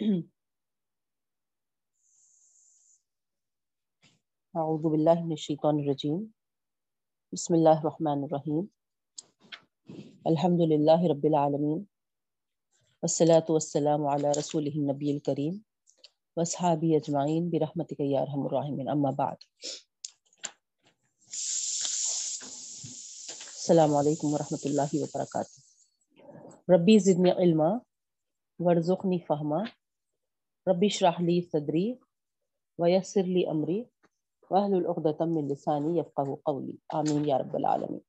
اعوذ باللہ من الشیطان الرجیم۔ بسم اللہ الرحمن الرحیم۔ الحمد للہ رب العالمین۔ والصلاة والسلام علی رسول النبی الکریم۔ واصحابی اجمعین برحمتک یا ارحم الراحمین۔ اما بعد۔ السلام علیکم ورحمۃ اللہ وبرکاتہ۔ ربی زدنی علما، ورزقنی فہما۔ ربی اشرح لی صدری ویسر لی امری واہل العقدۃ من لسانی یفقهوا قولی. آمین یا رب العالمین.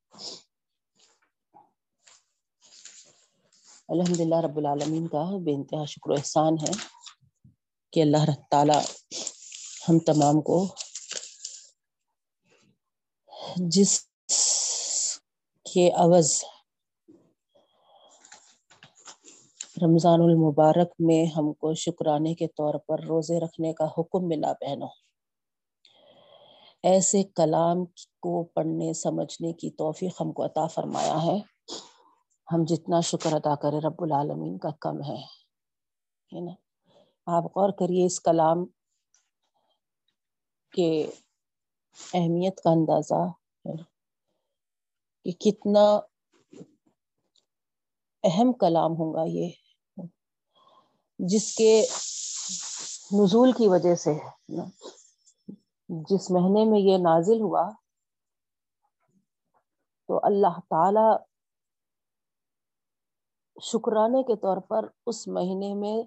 الحمدللہ رب العالمین کا بے انتہا شکر و احسان ہے کہ اللہ تعالی ہم تمام کو جس کے عوض رمضان المبارک میں ہم کو شکرانے کے طور پر روزے رکھنے کا حکم ملا بہنوں۔ ایسے کلام کو پڑھنے، سمجھنے کی توفیق ہم کو عطا فرمایا ہے۔ ہم جتنا شکر ادا کریں رب العالمین کا کم ہے۔ نا؟ آپ غور کریے اس کلام کے اہمیت کا اندازہ کہ کتنا اہم کلام ہوگا یہ۔ جس کے نزول کی وجہ سے جس مہینے میں یہ نازل ہوا، تو اللہ تعالی شکرانے کے طور پر اس مہینے میں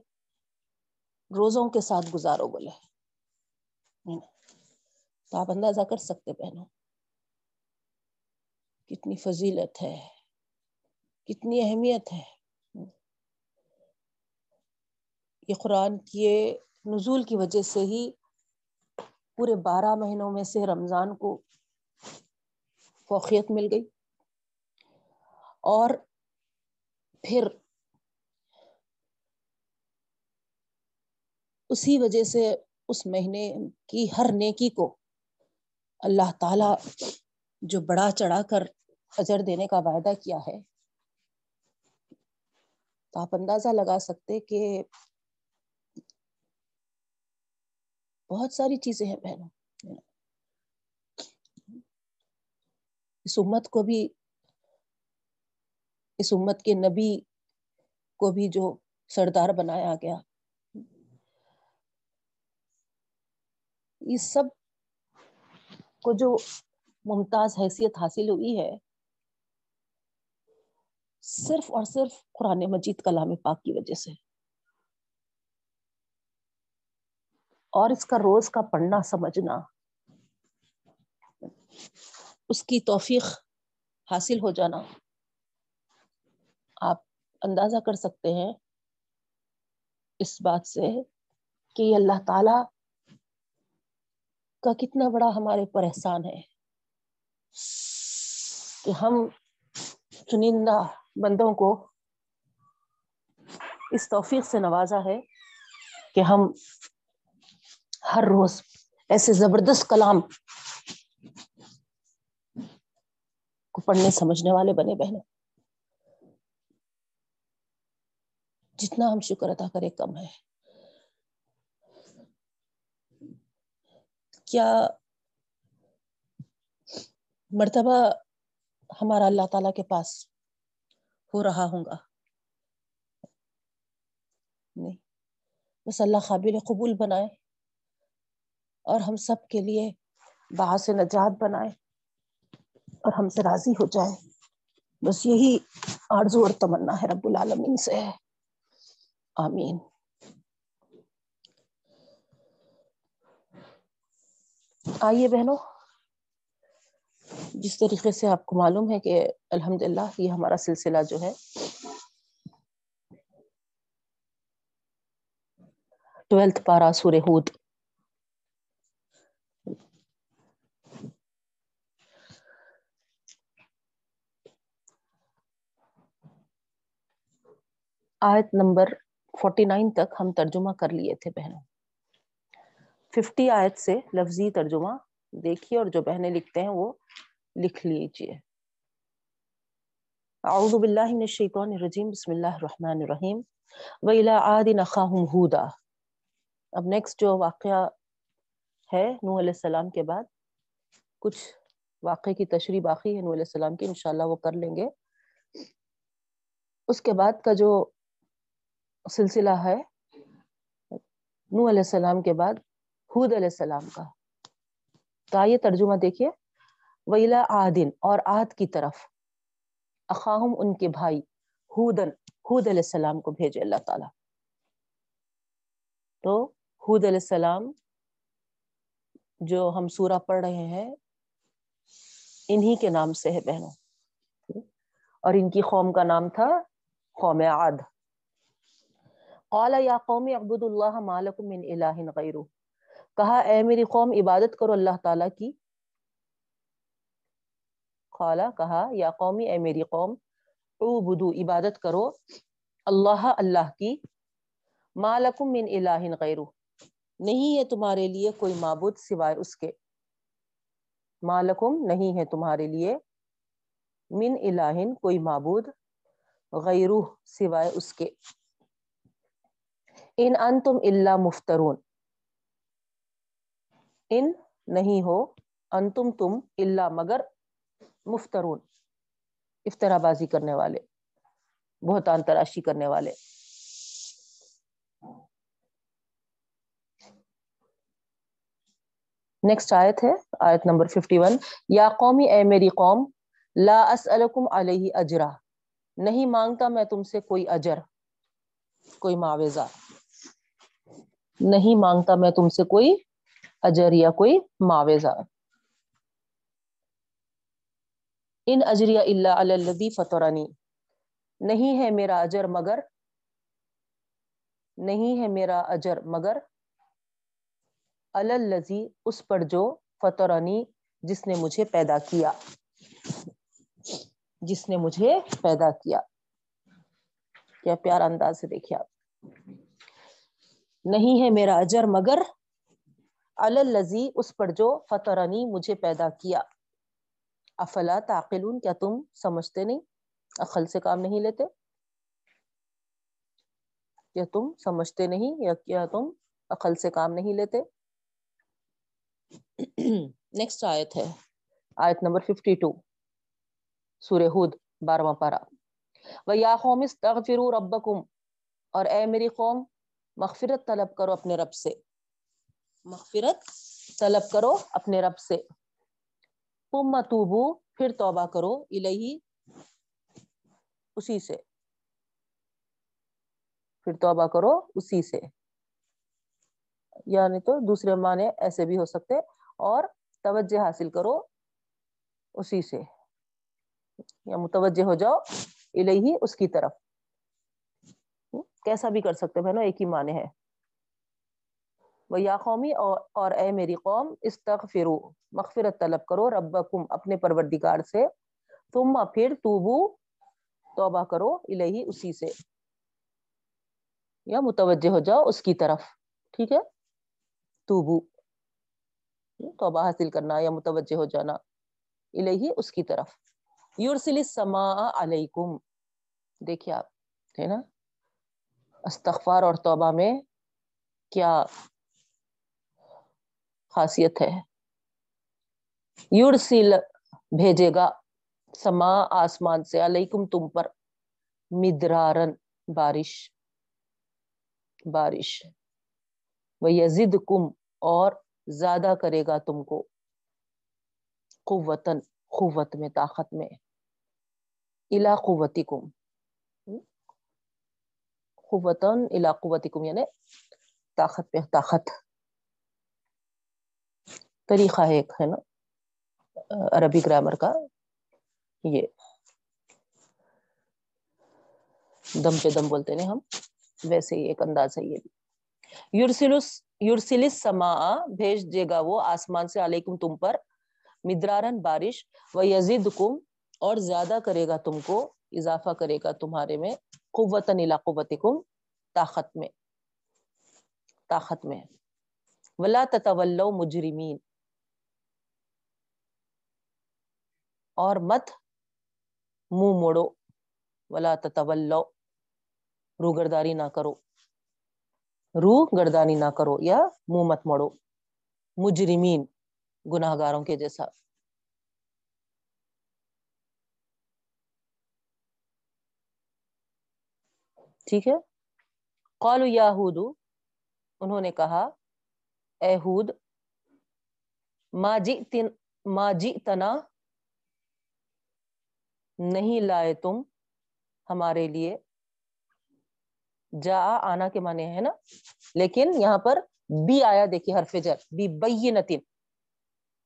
روزوں کے ساتھ گزارو بولے تو آپ اندازہ کر سکتے بہنوں، کتنی فضیلت ہے، کتنی اہمیت ہے۔ یہ قرآن کی نزول کی وجہ سے ہی پورے بارہ مہینوں میں سے رمضان کو فوقیت مل گئی۔ اور پھر اسی وجہ سے اس مہینے کی ہر نیکی کو اللہ تعالی جو بڑا چڑھا کر اجر دینے کا وعدہ کیا ہے، تو آپ اندازہ لگا سکتے کہ بہت ساری چیزیں ہیں بہنوں۔ اس امت کو بھی، اس امت کے نبی کو بھی جو سردار بنایا گیا۔ اس سب کو جو ممتاز حیثیت حاصل ہوئی ہے، صرف اور صرف قرآن مجید کلام پاک کی وجہ سے۔ اور اس کا روز کا پڑھنا سمجھنا۔ اس کی توفیق حاصل ہو جانا۔ آپ اندازہ کر سکتے ہیں اس بات سے کہ یہ اللہ تعالی کا کتنا بڑا ہمارے پر احسان ہے کہ ہم چنندہ بندوں کو اس توفیق سے نوازا ہے کہ ہم ہر روز ایسے زبردست کلام کو پڑھنے، سمجھنے والے بنے بہنوں۔ جتنا ہم شکر ادا کرے کم ہے۔ کیا مرتبہ ہمارا اللہ تعالی کے پاس ہو رہا ہوں گا؟ نہیں۔ بس اللہ قابل قبول بنائے۔ اور ہم سب کے لیے باعث نجات بنائے اور ہم سے راضی ہو جائے۔ بس یہی آرزو اور تمنا ہے رب العالمین سے۔ ہے آمین۔ آئیے بہنوں، جس طریقے سے آپ کو معلوم ہے کہ الحمد للہ یہ ہمارا سلسلہ جو ہے۔ ٹویلتھ پارا سور ہود۔ آیت نمبر فورٹی نائن تک ہم ترجمہ کر لیے تھے بہنوں۔ ففٹی آیت سے لفظی ترجمہ دیکھیے اور جو بہنیں لکھتے ہیں وہ لکھ لیجیے۔ اعوذ باللہ من الشیطان الرجیم، بسم اللہ الرحمن الرحیم۔ وَإِلَىٰ عَادٍ أَخَاهُمْ هُودًا۔ اب نیکسٹ جو واقعہ ہے نوح علیہ السلام کے بعد، کچھ واقعے کی تشریح باقی ہے نوح علیہ السلام کی، انشاءاللہ وہ کر لیں گے۔ اس کے بعد کا جو سلسلہ ہے۔ نوح علیہ السلام کے بعد حود علیہ السلام کا۔ تو آئیے ترجمہ دیکھیے۔ ویلا آدن اور آد کی طرف۔ اخاہم ان کے بھائی ہودن حود علیہ السلام کو بھیجے اللہ تعالی۔ تو حود علیہ السلام جو ہم سورہ پڑھ رہے ہیں، انہی کے نام سے ہے بہنوں۔ اور ان کی قوم کا نام تھا قوم عاد۔ قال، یا قوم عبد اللہ مالکم من الہ غیرہ. کہا، اے میری قوم، عبادت کرو اللہ تعالیٰ کی. قالا کہا، یا قومی اے میری قوم عبدو عبادت کرو اللہ اللہ کی مالکم من الہ غیرہ۔ نہیں ہے تمہارے لیے کوئی معبود سوائے اس کے۔ مالکم نہیں ہے تمہارے لیے من الہ کوئی معبود غیرہ سوائے اس کے۔ ان انتم الا مفترون۔ ان نہیں ہو، انتم تم الا مگر مفترون۔ افطرا بازی کرنے والے، بہتان تراشی کرنے والے۔ نیکسٹ آیت ہے، آیت نمبر 51 یا قومی، اے میری قوم، لا اسألکم علیہ اجرا۔ نہیں مانگتا میں تم سے کوئی اجر، کوئی معاوضہ۔ نہیں مانگتا میں تم سے کوئی اجر یا کوئی معاوضہ۔ ان اجریہ اللہ الذی فطرنی۔ نہیں ہے میرا اجر مگر، نہیں ہے میرا اجر مگر الذی اس پر جو فطرنی جس نے مجھے پیدا کیا۔ جس نے مجھے پیدا کیا۔ کیا پیار انداز سے دیکھیں آپ۔ نہیں ہے میرا اجر، مگر الذی اس پر جو فطرنی مجھے پیدا کیا۔ افلا تعقلون، کیا تم سمجھتے نہیں؟ عقل سے کام نہیں لیتے؟ کیا تم سمجھتے نہیں؟ یا کیا تم عقل سے کام نہیں لیتے؟ نیکسٹ آیت ہے۔ آیت نمبر 52 سورہ ہود بارواں پارا وَيَا قَوْمِ اسْتَغْفِرُوا رَبَّكُمْ اور اے میری قوم مغفرت طلب کرو اپنے رب سے۔ مغفرت طلب کرو اپنے رب سے۔ تم توبو، پھر توبہ کرو الہی اسی سے۔ پھر توبہ کرو اسی سے۔ یعنی تو دوسرے معنی ایسے بھی ہو سکتے۔ اور توجہ حاصل کرو اسی سے۔ یا متوجہ ہو جاؤ الہی اس کی طرف۔ کیسا بھی کر سکتے بہنو ایک ہی معنی ہے۔ وہ یا قومی، اور اے میری قوم، استغفرو، مغفرت طلب کرو ربکم اپنے پروردگار سے۔ تم پھر توبو، توبہ کرو الہی اسی سے۔ یا متوجہ ہو جاؤ اس کی طرف، ٹھیک ہے؟ توبو، توبہ حاصل کرنا یا متوجہ ہو جانا الہی اس کی طرف۔ یورسل السماء علیکم، دیکھیے آپ، ہے نا؟ استغفار اور توبہ میں کیا خاصیت ہے؟ یورسل بھیجے گا سما آسمان سے، علیکم تم پر مدرارن بارش بارش۔ وہ یزد کم اور زیادہ کرے گا تم کو قوتن قوت میں، طاقت میں۔ الا قوتی کم قوتن الا قوتی کم یعنی طاقت پہ، طاقت۔ طریقہ ہے ایک ہے نا، عربی گرامر کا، یہ۔ دم پہ دم بولتے ہیں ہم، ویسے ہی ایک انداز ہے یہ بھی۔ یورسلس یورسلس سما بھیج دے گا وہ آسمان سے علیکم تم پر۔ مدرارن بارش و یزید کم اور زیادہ کرے گا تم کو، اضافہ کرے گا تمہارے میں۔ قوت نیلا قوت کم طاقت میں طاقت میں ولا تتولو مجرمین اور مت منہ موڑو۔ ولا تتولو رو گرداری نہ کرو۔ رو گردانی نہ کرو یا منہ مت مڑو مجرمین گناہ گاروں کے جیسا۔ ٹھیک ہے؟ قالو یاہود انہوں نے کہا، اے ہود، ما جئتن، ما جئتنا نہیں لائے تم ہمارے لیے۔ جا، آنا کے معنی ہے نا؟ لیکن یہاں پر بی آیا، دیکھیے حرف جر، بی بینتن۔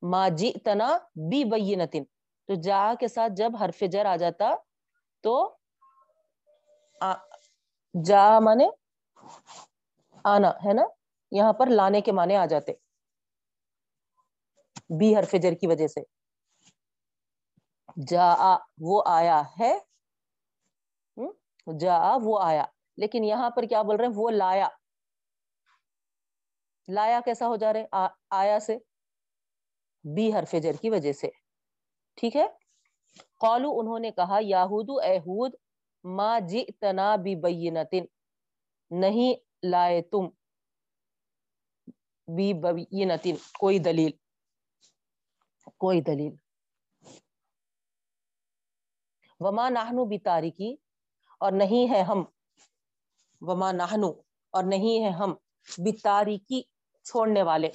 ما جئتنا بی بینتن۔ تو جا کے ساتھ جب حرف جر آ جاتا، تو جا مانے آنا، ہے نا؟ یہاں پر لانے کے معنی آ جاتے۔ بی حرف جر کی وجہ سے۔ جا وہ آیا ہے۔ جا وہ آیا۔ لیکن یہاں پر کیا بول رہے ہیں؟ وہ لایا۔ لایا کیسا ہو جا رہے؟ آیا سے۔ بی حرف جر کی وجہ سے۔ ٹھیک ہے؟ قالو، انہوں نے کہا یاہود اہود ما جئتنا بی نہیں لائے تم بی کوئی دلیل کوئی دلیل۔ وما نہنو بھی تاریکی اور نہیں ہے ہم۔ وما نہنو اور نہیں ہے ہم۔ بھی تاریکی چھوڑنے والے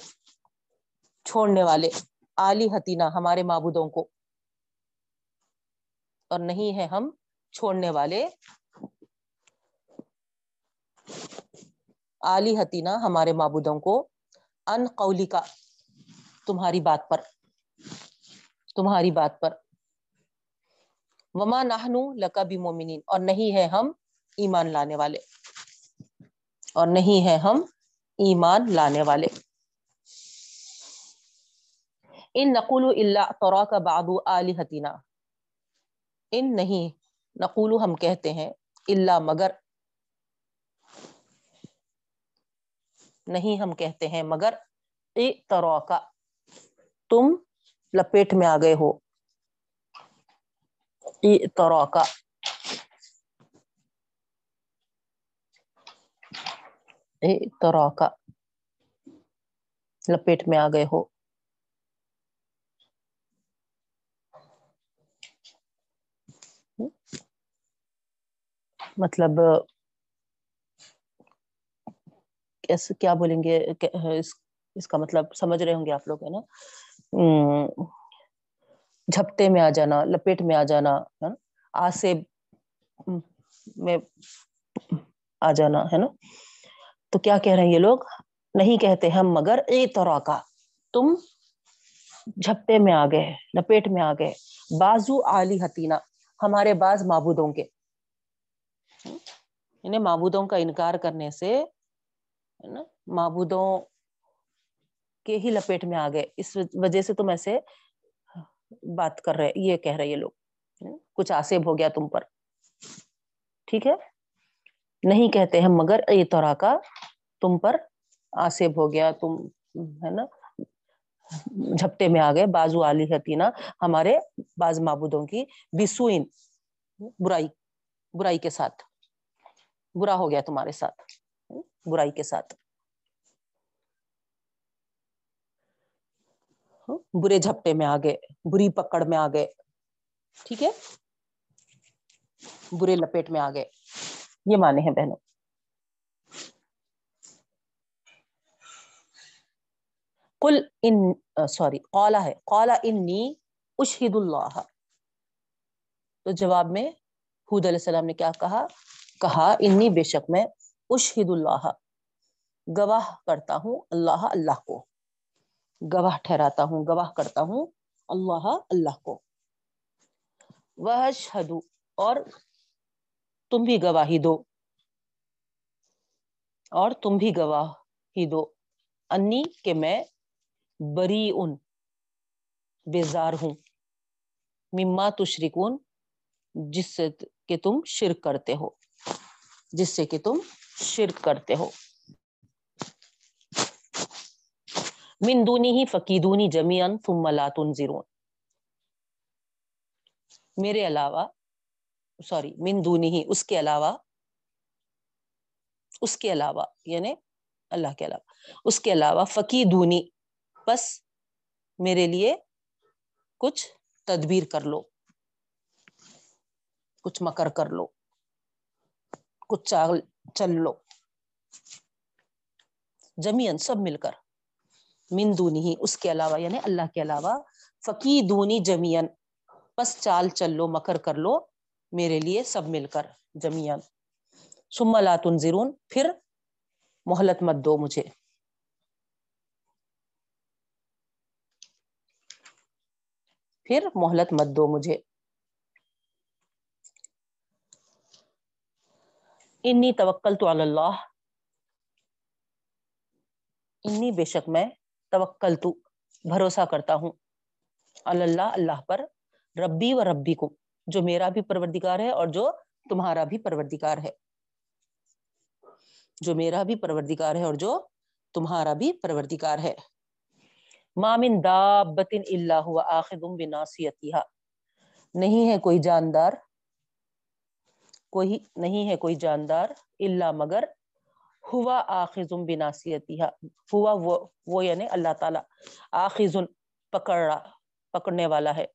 چھوڑنے والے۔ آلی حتینا ہمارے معبودوں کو۔ اور نہیں ہے ہم۔ چھوڑنے والے۔ آلی حتینا ہمارے معبودوں کو۔ ان قولی کا تمہاری بات پر۔ تمہاری بات پر۔ وما نہنو لکا بھی مومنین اور نہیں ہے ہم ایمان لانے والے۔ اور نہیں ہے ہم ایمان لانے والے۔ ان نقول اللہ تورا کا بابو علی حتینا۔ ان نہیں۔ نقول ہم کہتے ہیں اللہ مگر نہیں ہم کہتے ہیں، مگر اے تم لپیٹ میں آ گئے ہو۔ کا کا لپیٹ میں آ گئے ہو۔ مطلب کیسے کیا بولیں گے اس کا مطلب سمجھ رہے ہوں گے آپ لوگ، ہے نا؟ جھپٹے میں آ جانا، لپیٹ میں آ جانا آسے میں آ جانا، ہے نا؟ تو کیا کہہ رہے ہیں یہ لوگ؟ نہیں کہتے ہم، مگر اے طرح کا۔ تم جھپٹے میں آ گئے، لپیٹ میں آ گئے۔ بازو علی حتینا ہمارے بعض معبودوں کے۔ انہیں معبودوں کا انکار کرنے سے نا، معبودوں کے ہی لپیٹ میں آ گئے۔ اس وجہ سے تم ایسے بات کر رہے، یہ کہہ رہے یہ لوگ کچھ آسیب ہو گیا تم پر۔ ٹھیک ہے؟ نہیں کہتے ہیں، مگر اے طرح کا تم پر آسیب ہو گیا، تم، ہے نا، جھپٹے میں آ گئے۔ بازو علی حتینا ہمارے باز معبودوں کی بسوئن برائی برائی کے ساتھ۔ برا ہو گیا تمہارے ساتھ۔ برائی کے ساتھ۔ برے جھپٹے میں آگے بری پکڑ میں آگے ٹھیک ہے؟ برے لپیٹ میں آگے یہ مانے ہیں بہنوں۔ کل ان، سوری قولا ہے۔ قولا انی اشہد اللہ تو جواب میں حود علیہ السلام نے کیا کہا؟ کہا، انی بے شک میں اشہد اللہ، گواہ کرتا ہوں اللہ اللہ کو۔ گواہ ٹھہراتا ہوں، گواہ کرتا ہوں اللہ اللہ کو۔ وہ اور تم بھی گواہی دو۔ اور تم بھی گواہ ہی دو۔ انی کہ میں بری ان بیزار ہوں۔ مما تشرکون، جس سے کہ تم شرک کرتے ہو۔ جس سے کہ تم شرک کرتے ہو۔ من دونی ہی فقیدونی جمیان ثم لا تنظرون میرے علاوہ، سوری، من دونی ہی اس کے علاوہ، اس کے علاوہ یعنی اللہ کے علاوہ، اس کے علاوہ فقی دونی بس میرے لیے کچھ تدبیر کر لو، کچھ مکر کر لو۔ کچھ چال چل لو۔ جمین سب مل کر۔ من دونی ہی اس کے علاوہ یعنی اللہ کے علاوہ فقی دونی جمین بس چال چل لو، مکر کر لو، میرے لیے سب مل کر جمیان ثم لا تنظرون، پھر مہلت مت دو مجھے۔ پھر مہلت مت دو مجھے۔ انی توکل تو اللہ. انی بے شک میں توکل تو بھروسہ کرتا ہوں. اللہ اللہ پر، ربی و ربی کو جو میرا بھی پروردگار ہے اور جو تمہارا بھی پروردگار ہے. جو میرا بھی پروردگار ہے اور جو تمہارا بھی پروردگار ہے. مامن دابت اللہ ہوا آخم بناسیتها نہیں ہے کوئی جاندار کوئی نہیں ہے، کوئی جاندار اللہ مگر ہوا آخذ بناسیتها ہوا وہ وہ یعنی اللہ تعالی آخذ پکڑ رہا پکڑنے والا ہے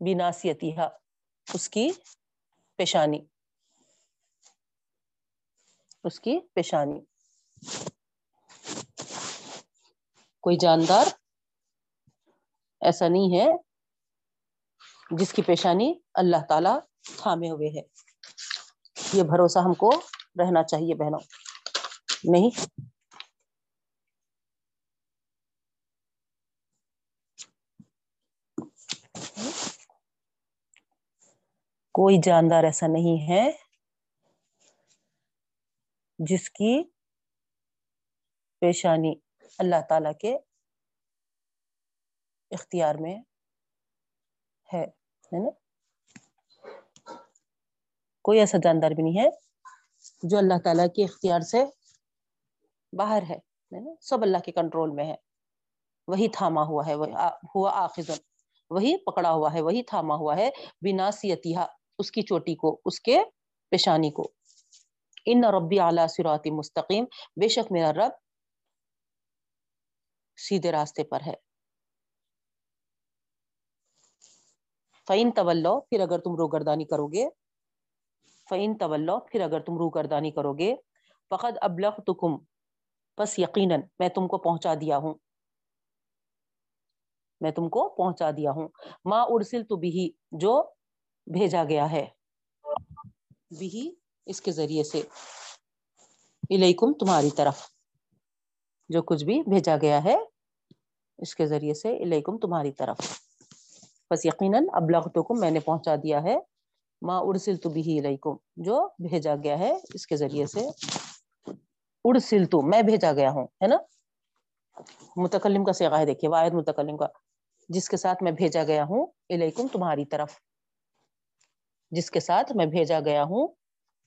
بناسیتها اس کی پیشانی، اس کی پیشانی۔ کوئی جاندار ایسا نہیں ہے جس کی پیشانی اللہ تعالی تھامے ہوئے ہے یہ بھروسہ ہم کو رہنا چاہیے بہنوں۔ نہیں۔ کوئی جاندار ایسا نہیں ہے جس کی پیشانی اللہ تعالی کے اختیار میں ہے نا؟ کوئی ایسا جاندار بھی نہیں ہے جو اللہ تعالیٰ کے اختیار سے باہر ہے سب اللہ کے کنٹرول میں ہے۔ وہی تھاما ہوا ہے ہوا آخذ وہی پکڑا ہوا ہے، وہی تھاما ہوا ہے۔ بنا سیتیہ اس کی چوٹی کو، اس کے پیشانی کو۔ ان ربی اعلیٰ سراتی مستقیم، بے شک میرا رب سیدھے راستے پر ہے۔ فعین طول پھر اگر تم روگردانی کرو گے فعین طول پھر اگر تم روگردانی کرو گے فقط ابلغ تکم بس یقیناً میں تم کو پہنچا دیا ہوں۔ میں تم کو پہنچا دیا ہوں۔ ماں ارسل تو بھی جو بھیجا گیا ہے۔ بھی اس کے ذریعے سے۔ الیکم تمہاری طرف۔ جو کچھ بھی بھیجا گیا ہے، اس کے ذریعے سے۔ الیکم تمہاری طرف۔ بس یقیناً ابلغتکم میں نے پہنچا دیا ہے۔ ما ارسل تو بھی الیکم جو بھیجا گیا ہے اس کے ذریعے سے۔ ارسل تو، میں بھیجا گیا ہوں، ہے نا؟ متکلم کا سیغہ ہے، دیکھیے، واحد متکلم کا۔ جس کے ساتھ میں بھیجا گیا ہوں الیکم تمہاری طرف۔ جس کے ساتھ میں بھیجا گیا ہوں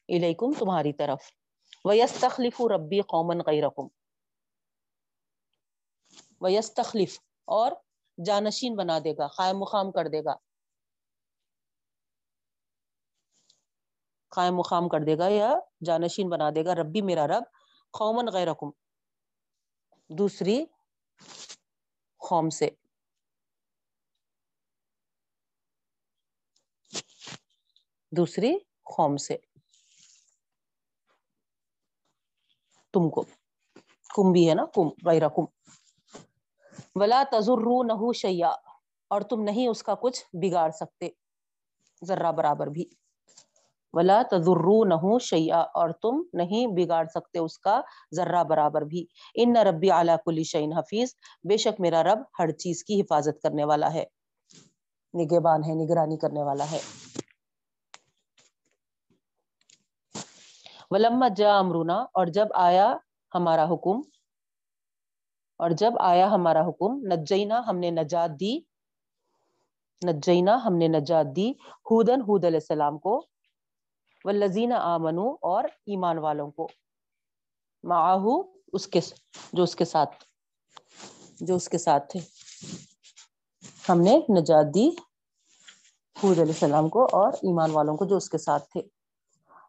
الیکم تمہاری طرف۔ ویستخلف ربی قومن غیرکم ویستخلف اور جانشین بنا دے گا قائم مقام کر دے گا۔ قائم مقام کر دے گا یا جانشین بنا دے گا، ربی میرا رب قومن غیرکم۔ دوسری، قوم سے۔ دوسری، قوم سے۔ تم کو۔ کم بھی ہے نا، کم غیر کم ولا تجرو نہ شیا اور تم نہیں اس کا کچھ بگاڑ سکتے، ذرہ برابر بھی۔ ولا تجرو نہ شیا اور تم نہیں بگاڑ سکتے اس کا ذرہ برابر بھی۔ ان نہ ربی اعلیٰ کلی شعین حفیظ بے شک میرا رب ہر چیز کی حفاظت کرنے والا ہے۔ نگہبان ہے، نگرانی کرنے والا ہے۔ ولما جا امرونا اور جب آیا ہمارا حکم، اور جب آیا ہمارا حکم، نجینا ہم نے نجات دی۔ نجینا ہم نے نجات دی۔ ہودن، ہود علیہ السلام کو والذین آمنو اور ایمان والوں کو، معاہو اس کے جو اس کے ساتھ، جو اس کے ساتھ تھے۔ ہم نے نجات دی حود علیہ السلام کو اور ایمان والوں کو جو اس کے ساتھ تھے۔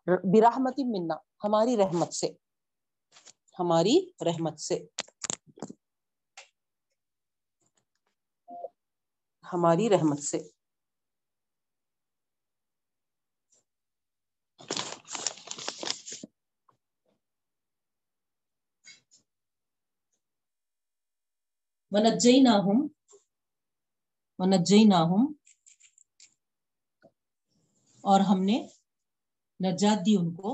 برحمتی منا ہماری رحمت سے۔ ہماری رحمت سے۔ ہماری رحمت سے۔ ونجیناہم ونجیناہم، اور ہم نے نجات دی ان کو،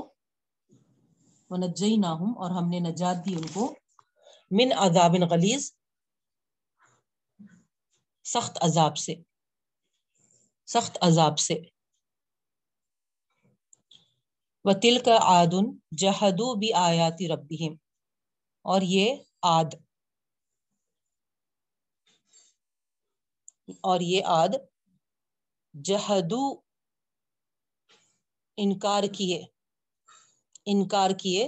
ونجیناہم، اور ہم نے نجات دی ان کو۔ من عذاب غلیظ، سخت عذاب سے، سخت عذاب سے۔ وطل کا آدن جہدو بھی آیاتی ربیم اور یہ آد اور یہ آد جہدو انکار کیے انکار کیے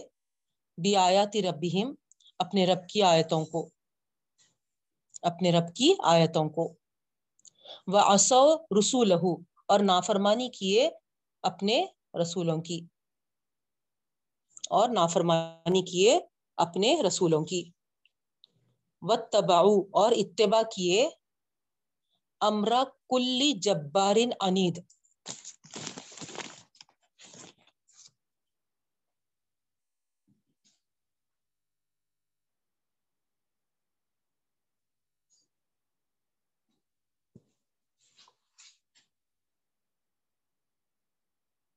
بھی آیاتی ربیم اپنے رب کی آیتوں کو، اپنے رب کی آیتوں کو۔ وہ اصو رسول اور نافرمانی کیے اپنے رسولوں کی، اور نافرمانی کیے اپنے رسولوں کی۔ و تباؤ اور اتباع کیے امرا کلی جبارن انید۔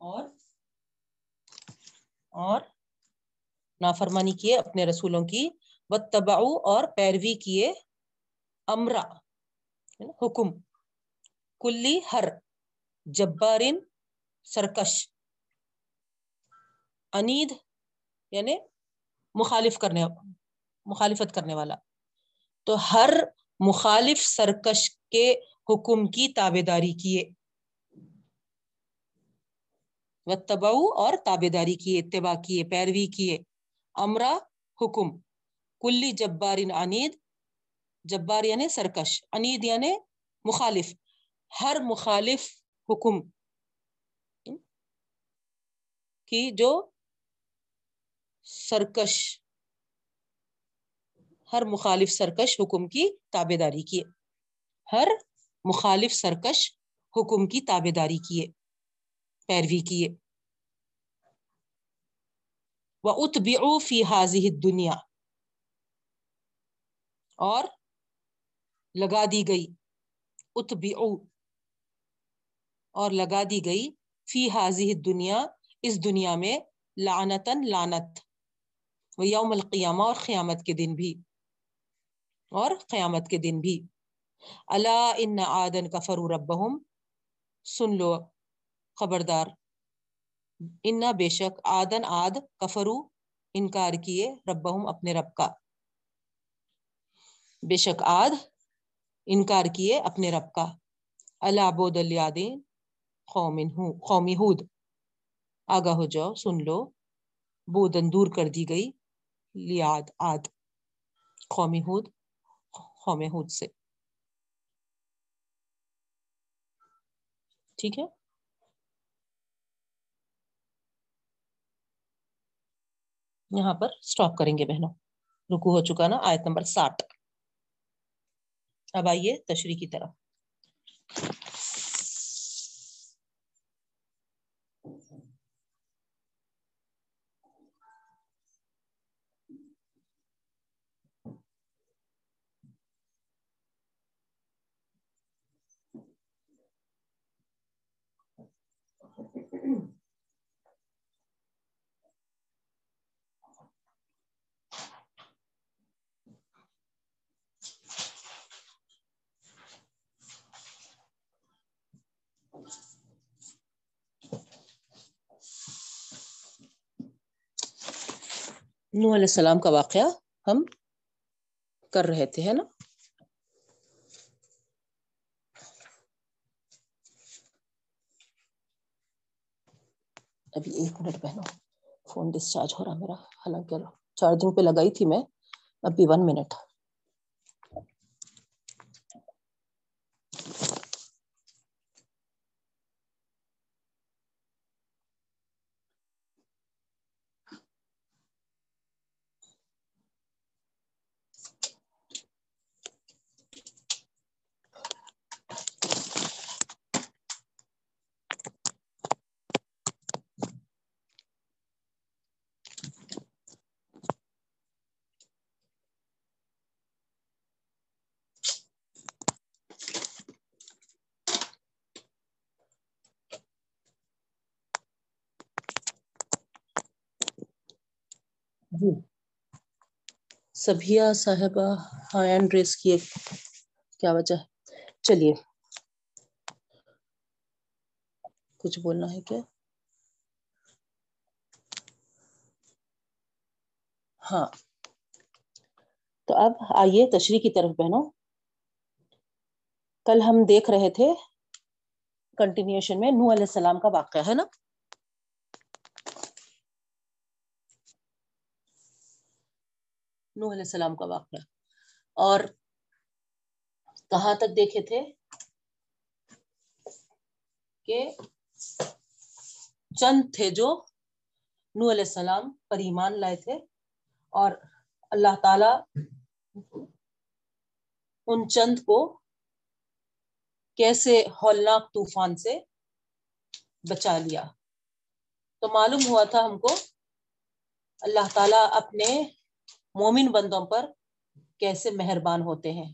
اور اور نافرمانی کیے اپنے رسولوں کی۔ و تباؤ اور پیروی کیے۔ امرا۔ حکم، کلی ہر جبارن سرکش، انید یعنی مخالف کرنے، مخالفت کرنے والا۔ تو ہر مخالف سرکش کے حکم کی تابے داری کیے۔ تباؤ اور تابے داری کیے، اتباع کیے، پیروی کیے۔ امرا حکم، کلی جبارن انید جبار یعنی سرکش انید یعنی مخالف، ہر مخالف حکم کی جو سرکش، ہر مخالف سرکش حکم کی تابے داری کیے ہر مخالف سرکش حکم کی تابے داری کیے پیروی کیے وہ اتبعو فی حاضی دنیا اور لگا دی گئی۔ اتبعو۔ اور لگا دی گئی۔ فی حاضی دنیا اس دنیا میں لعنتن لعنت۔ وہ یوم القیامہ اور قیامت کے دن بھی۔ اور قیامت کے دن بھی۔ اللہ ان آدن کفروا ربہم۔ سن لو خبردار۔ انا بے شک آدن آد کفرو انکار کیے ربہم اپنے رب کا۔ بے شک آد انکار کیے اپنے رب کا۔ اللہ بود الیادین قومی ہود آگاہ ہو جاؤ، سن لو۔ بودن دور کر دی گئی، لیاد آد قومی ہود قوم ہود سے۔ ٹھیک ہے؟ یہاں پر سٹاپ کریں گے بہنوں۔ رکو ہو چکا نا، آیت نمبر ساٹھ۔ اب آئیے تشریح کی طرف۔ نوح علیہ السلام کا واقعہ ہم کر رہے تھے، ہے نا؟ ابھی ایک منٹ بہنو فون ڈسچارج ہو رہا میرا، حالانکہ چارجنگ پہ لگائی تھی میں ابھی ون منٹ سبھیا صاحبہ ہینڈ ریس کی ایک کیا وجہ؟ ہے چلیے۔ کچھ بولنا ہے کیا؟ ہاں۔ تو اب آئیے تشریح کی طرف بہنوں۔ کل ہم دیکھ رہے تھے کنٹینیوشن میں نو علیہ السلام کا واقعہ، ہے نا؟ نوح علیہ السلام کا واقعہ۔ اور کہاں تک دیکھے تھے کہ چند تھے جو نو علیہ السلام پر ایمان لائے تھے اور اللہ تعالی ان چند کو کیسے ہولناک طوفان سے بچا لیا۔ تو معلوم ہوا تھا ہم کو اللہ تعالیٰ اپنے مومن بندوں پر کیسے مہربان ہوتے ہیں؟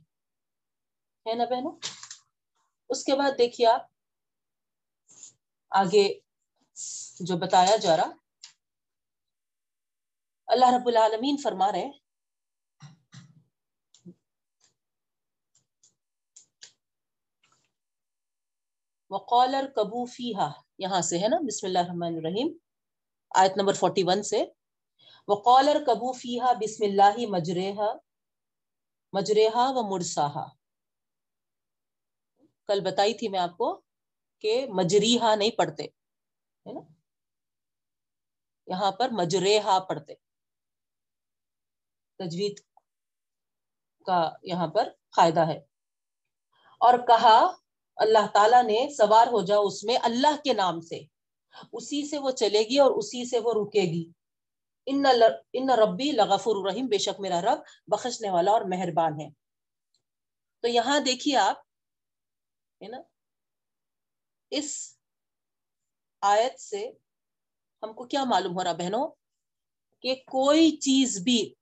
ہے نا بہنوں؟ اس کے بعد دیکھیے آپ، آگے جو بتایا جا رہا، اللہ رب العالمین فرما رہے وقالر کبو فیحا یہاں سے ہے نا، بسم اللہ الرحمن الرحیم، آیت نمبر 41 سے وقالر کبو فیحا بسم اللہ مجرحا مجرحا و مرساہا۔ کل بتائی تھی میں آپ کو کہ مجریحا نہیں پڑھتے، ہے نا؟ یہاں پر مجرحا پڑھتے۔ تجوید کا یہاں پر فائدہ ہے۔ اور کہا، اللہ تعالیٰ نے سوار ہو جاؤ اس میں اللہ کے نام سے۔ اسی سے وہ چلے گی اور اسی سے وہ رکے گی۔ ان ربی لغفر الرحیم بے شک میرا رب بخشنے والا اور مہربان ہے۔ تو یہاں دیکھیے آپ، ہے نا، اس آیت سے ہم کو کیا معلوم ہو رہا بہنوں؟ کہ کوئی چیز بھی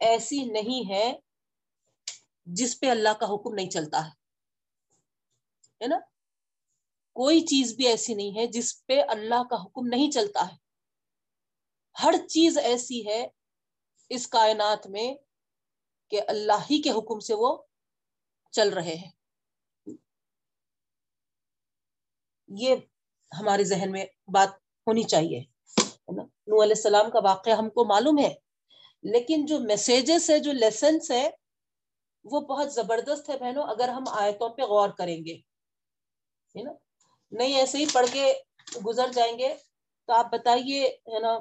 ایسی نہیں ہے جس پہ اللہ کا حکم نہیں چلتا ہے نا؟ کوئی چیز بھی ایسی نہیں ہے جس پہ اللہ کا حکم نہیں چلتا ہے۔ ہر چیز ایسی ہے اس کائنات میں کہ اللہ ہی کے حکم سے وہ چل رہے ہیں۔ یہ ہمارے ذہن میں بات ہونی چاہیے نو علیہ السلام کا واقعہ ہم کو معلوم ہے، لیکن جو میسیجز ہے جو لیسنس ہے وہ بہت زبردست ہے بہنوں، اگر ہم آیتوں پہ غور کریں گے، ہے نا؟ نہیں ایسے ہی پڑھ کے گزر جائیں گے تو آپ بتائیے، ہے نا؟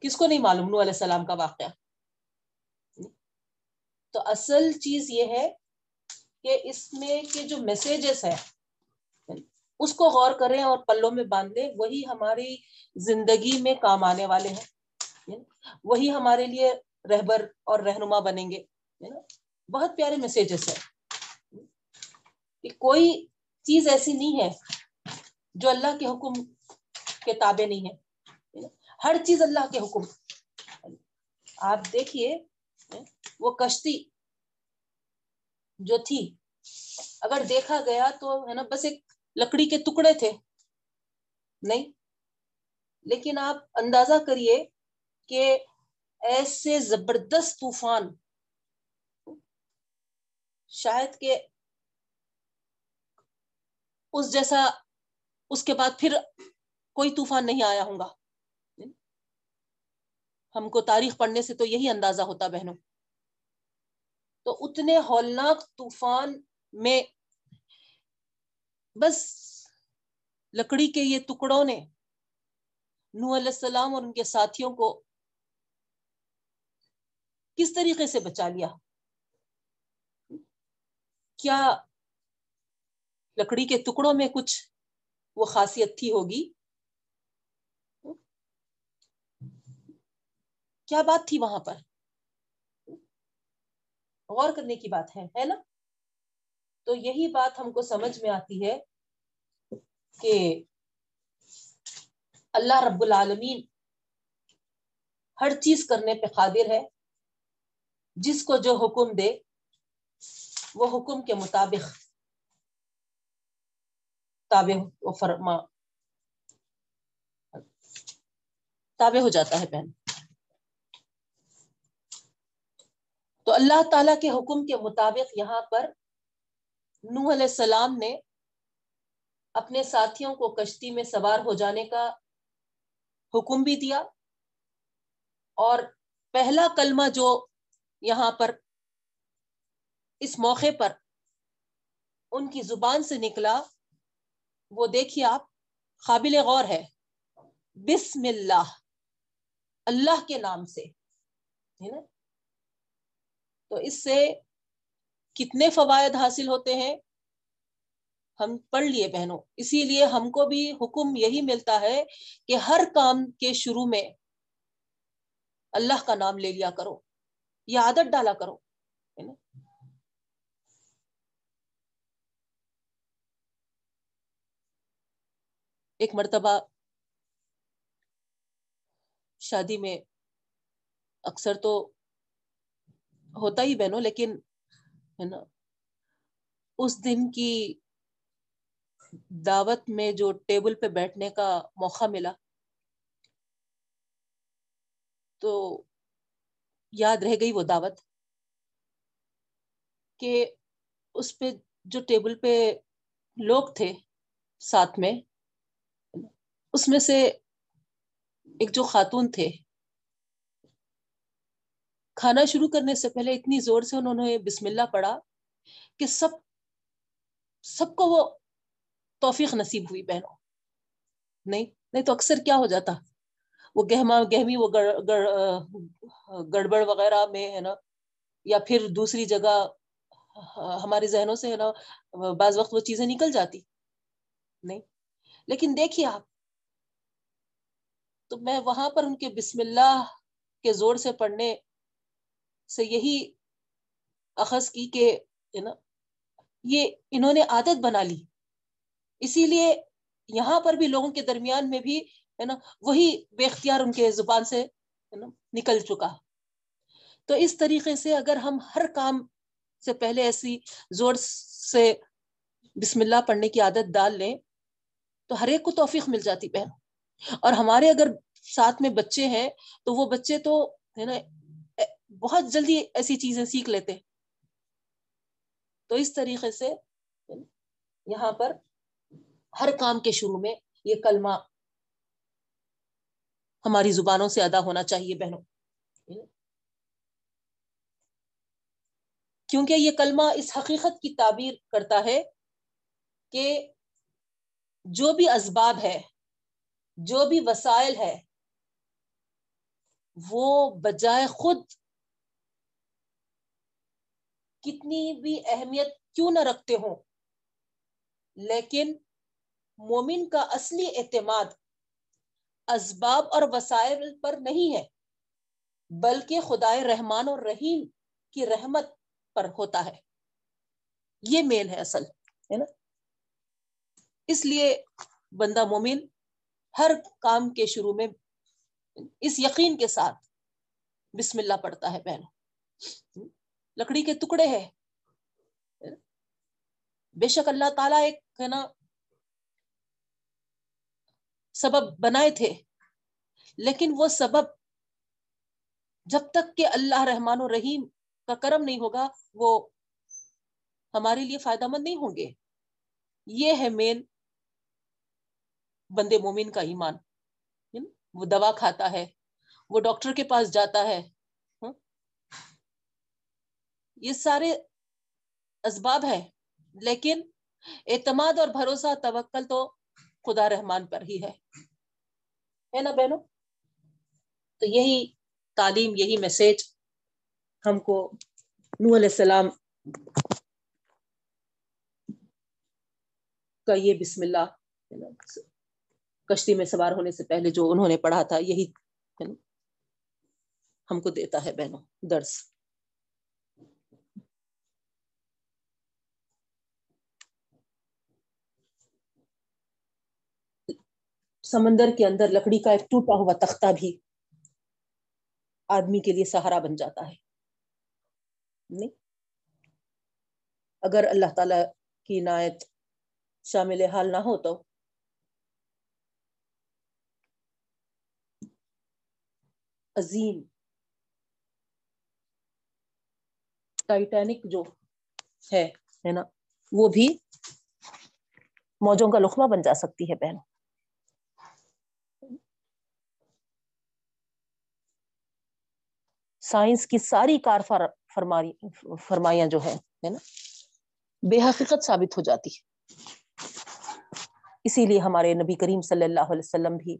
کس کو نہیں معلوم؟ نو علیہ السلام کا واقعہ۔ تو اصل چیز یہ ہے کہ اس میں کے جو میسیجز ہے اس کو غور کریں اور پلوں میں باندھ دیں وہی ہماری زندگی میں کام آنے والے ہیں۔ وہی ہمارے لیے رہبر اور رہنما بنیں گے۔ بہت پیارے میسیجز ہے کہ کوئی چیز ایسی نہیں ہے جو اللہ کے حکم کے تابع نہیں ہے۔ ہر چیز اللہ کے حکم آپ دیکھیے، وہ کشتی جو تھی، اگر دیکھا گیا تو، ہے نا، بس ایک لکڑی کے ٹکڑے تھے۔ نہیں۔ لیکن آپ اندازہ کریے کہ ایسے زبردست طوفان، شاید کہ اس جیسا، اس کے بعد پھر کوئی طوفان نہیں آیا ہوں گا۔ ہم کو تاریخ پڑھنے سے تو یہی اندازہ ہوتا بہنوں۔ تو اتنے ہولناک طوفان میں بس لکڑی کے یہ ٹکڑوں نے نو علیہ السلام اور ان کے ساتھیوں کو کس طریقے سے بچا لیا؟ کیا لکڑی کے ٹکڑوں میں کچھ وہ خاصیت تھی ہوگی؟ کیا بات تھی وہاں پر؟ غور کرنے کی بات ہے ہے نا؟ تو یہی بات ہم کو سمجھ میں آتی ہے کہ اللہ رب العالمین ہر چیز کرنے پہ قادر ہے، جس کو جو حکم دے، وہ حکم کے مطابق تابع و فرما، تابع ہو جاتا ہے بہن۔ تو اللہ تعالی کے حکم کے مطابق یہاں پر نوح علیہ السلام نے اپنے ساتھیوں کو کشتی میں سوار ہو جانے کا حکم بھی دیا اور پہلا کلمہ جو یہاں پر اس موقع پر ان کی زبان سے نکلا، وہ دیکھیے آپ، قابل غور ہے۔ بسم اللہ اللہ کے نام سے، ہے نا؟ تو اس سے کتنے فوائد حاصل ہوتے ہیں؟ ہم پڑھ لیے بہنوں۔ اسی لیے ہم کو بھی حکم یہی ملتا ہے کہ ہر کام کے شروع میں اللہ کا نام لے لیا کرو، یہ عادت ڈالا کرو ایک مرتبہ شادی میں اکثر تو ہوتا ہی بہنوں، لیکن، ہے نا، اس دن کی دعوت میں جو ٹیبل پہ بیٹھنے کا موقع ملا، تو یاد رہ گئی وہ دعوت کہ اس پہ جو ٹیبل پہ لوگ تھے ساتھ میں، اس میں سے ایک جو خاتون تھے کھانا شروع کرنے سے پہلے اتنی زور سے انہوں نے بسم اللہ پڑھا کہ سب سب کو وہ توفیق نصیب ہوئی بہنوں۔ نہیں نہیں تو اکثر کیا ہو جاتا؟ وہ گہما، گہمی، وہ گڑبڑ وغیرہ میں، ہے نا؟ یا پھر دوسری جگہ، ہمارے ذہنوں سے، ہے نا؟ بعض وقت وہ چیزیں نکل جاتی۔ نہیں۔ لیکن دیکھیے آپ، تو میں وہاں پر ان کے بسم اللہ کے زور سے پڑھنے سے یہی اخذ کی کہ نا یہ انہوں نے عادت بنا لی۔ اسی لیے یہاں پر بھی لوگوں کے درمیان میں بھی ہے نا وہی بے اختیار ان کے زبان سے نکل چکا۔ تو اس طریقے سے اگر ہم ہر کام سے پہلے ایسی زور سے بسم اللہ پڑھنے کی عادت ڈال لیں، تو ہر ایک کو توفیق مل جاتی بہن۔ اور ہمارے اگر ساتھ میں بچے ہیں، تو وہ بچے تو ہے نا بہت جلدی ایسی چیزیں سیکھ لیتے تو اس طریقے سے یہاں پر ہر کام کے شروع میں یہ کلمہ ہماری زبانوں سے ادا ہونا چاہیے بہنوں۔ کیونکہ یہ کلمہ اس حقیقت کی تعبیر کرتا ہے کہ جو بھی اسباب ہے، جو بھی وسائل ہے، وہ بجائے خود کتنی بھی اہمیت کیوں نہ رکھتے ہوں۔ لیکن مومن کا اصلی اعتماد اسباب اور وسائل پر نہیں ہے، بلکہ خدائے رحمان اور رحیم کی رحمت پر ہوتا ہے۔ یہ مین ہے اصل، ہے نا؟ اس لیے بندہ مومن ہر کام کے شروع میں اس یقین کے ساتھ بسم اللہ پڑھتا ہے بہن لکڑی کے ٹکڑے ہے بے شک اللہ تعالیٰ ایک ہے نا سبب بنائے تھے۔ لیکن وہ سبب جب تک کہ اللہ رحمان و رحیم کا کرم نہیں ہوگا، وہ ہمارے لیے فائدہ مند نہیں ہوں گے۔ یہ ہے مین بندے مومن کا ایمان۔ وہ دوا کھاتا ہے، وہ ڈاکٹر کے پاس جاتا ہے۔ یہ سارے اسباب ہے لیکن اعتماد اور بھروسہ، توکل تو خدا رحمان پر ہی ہے۔ ہے نا بہنوں؟ تو یہی تعلیم، یہی میسج ہم کو نو علیہ السلام کا یہ بسم اللہ کشتی میں سوار ہونے سے پہلے جو انہوں نے پڑھا تھا، یہی ہم کو دیتا ہے بہنوں، درس۔ سمندر کے اندر لکڑی کا ایک ٹوٹا ہوا تختہ بھی آدمی کے لیے سہارا بن جاتا ہے۔ نہیں۔ اگر اللہ تعالی کی عنایت شامل حال نہ ہو تو۔ عظیم۔ ٹائٹینک جو ہے نا، وہ بھی موجوں کا لخمہ بن جا سکتی ہے بہن۔ سائنس کی ساری کار فرمائیاں جو ہے نا، بے حقیقت ثابت ہو جاتی ہے اسی لیے ہمارے نبی کریم صلی اللہ علیہ وسلم بھی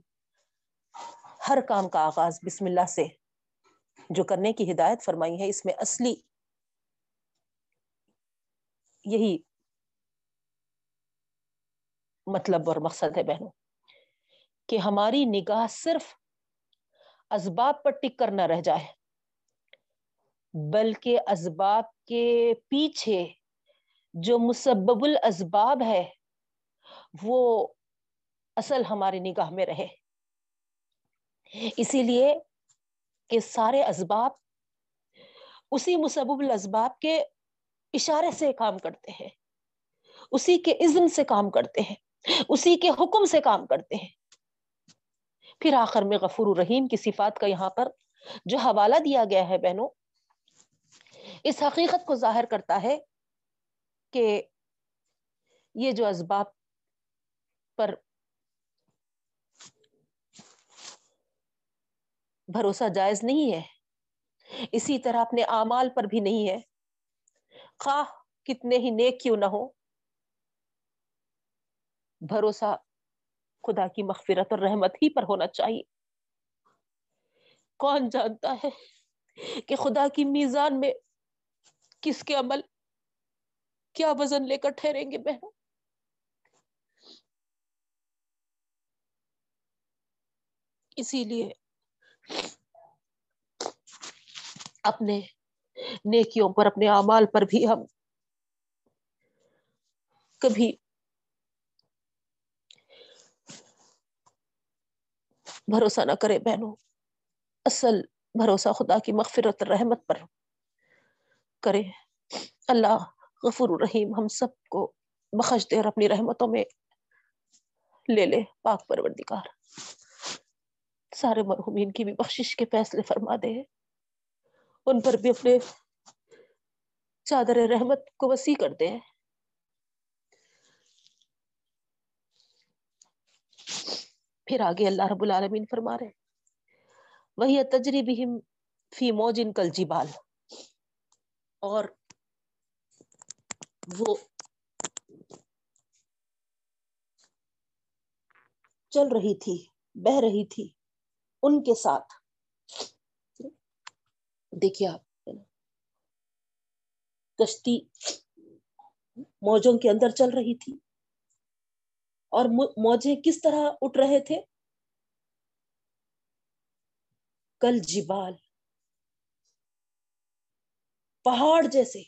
ہر کام کا آغاز بسم اللہ سے جو کرنے کی ہدایت فرمائی ہے اس میں اصلی یہی مطلب اور مقصد ہے بہنوں، کہ ہماری نگاہ صرف اسباب پر ٹک کر نہ رہ جائے۔ بلکہ اسباب کے پیچھے جو مسبب الاسباب ہے، وہ اصل ہماری نگاہ میں رہے۔ اسی لیے کہ سارے اسباب اسی مسبب الاسباب کے اشارے سے کام کرتے ہیں، اسی کے اذن سے کام کرتے ہیں، اسی کے حکم سے کام کرتے ہیں۔ پھر آخر میں غفور الرحیم کی صفات کا یہاں پر جو حوالہ دیا گیا ہے بہنوں اس حقیقت کو ظاہر کرتا ہے کہ یہ جو اسباب پر بھروسہ جائز نہیں ہے، اسی طرح اپنے اعمال پر بھی نہیں ہے۔ خواہ کتنے ہی نیک کیوں نہ ہو، بھروسہ خدا کی مغفرت اور رحمت ہی پر ہونا چاہیے۔ کون جانتا ہے کہ خدا کی میزان میں کس کے عمل کیا وزن لے کر ٹھہریں گے بہن اسی لیے اپنے نیکیوں پر، اپنے اعمال پر بھی ہم کبھی بھروسہ نہ کرے بہنوں۔ اصل بھروسہ خدا کی مغفرت، رحمت پر۔ کرے۔ اللہ غفور الرحیم ہم سب کو بخش دے اور اپنی رحمتوں میں لے لے، پاک پروردگار۔ سارے مرحومین کی بھی بخشش کے فیصلے فرما دے۔ ان پر بھی اپنے چادر رحمت کو وسیع کر دے۔ پھر آگے اللہ رب العالمین فرما رہے وہی تجریب فی موج ان کل جبال۔ اور وہ چل رہی تھی، بہ رہی تھی ان کے ساتھ۔ دیکھیے آپ، کشتی موجوں کے اندر چل رہی تھی۔ اور موجے کس طرح اٹھ رہے تھے؟ کل جبال۔ پہاڑ جیسے۔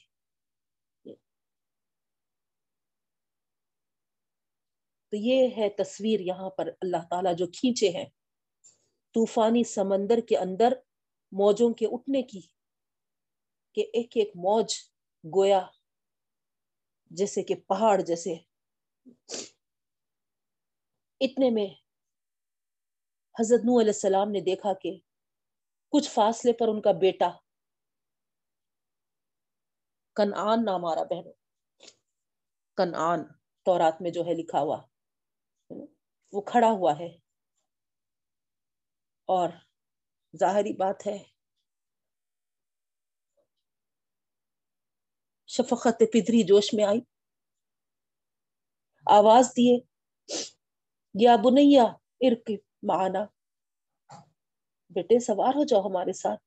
تو یہ ہے تصویر یہاں پر اللہ تعالیٰ جو کھینچے ہیں۔ طوفانی سمندر کے اندر موجوں کے اٹھنے کی کہ ایک ایک موج گویا جیسے کہ پہاڑ جیسے۔ اتنے میں حضرت نو علیہ السلام نے دیکھا کہ کچھ فاصلے پر ان کا بیٹا کنعان نام آ رہا بہنوں۔ کنعان تورات میں جو ہے لکھا ہوا، وہ کھڑا ہوا ہے۔ اور ظاہری بات ہے، شفقت پدری جوش میں آئی۔ آواز دیے، یا بنیا ارک معنا۔ بیٹے سوار ہو جاؤ ہمارے ساتھ۔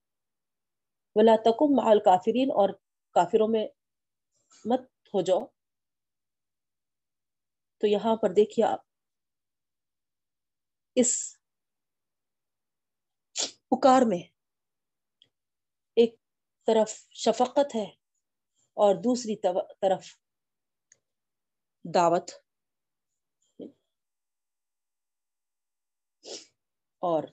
ولا تکم مال کافرین اور کافروں میں مت ہو جاؤ۔ تو یہاں پر دیکھیے آپ۔ اس پکار میں ایک طرف شفقت ہے اور دوسری طرف دعوت۔ اور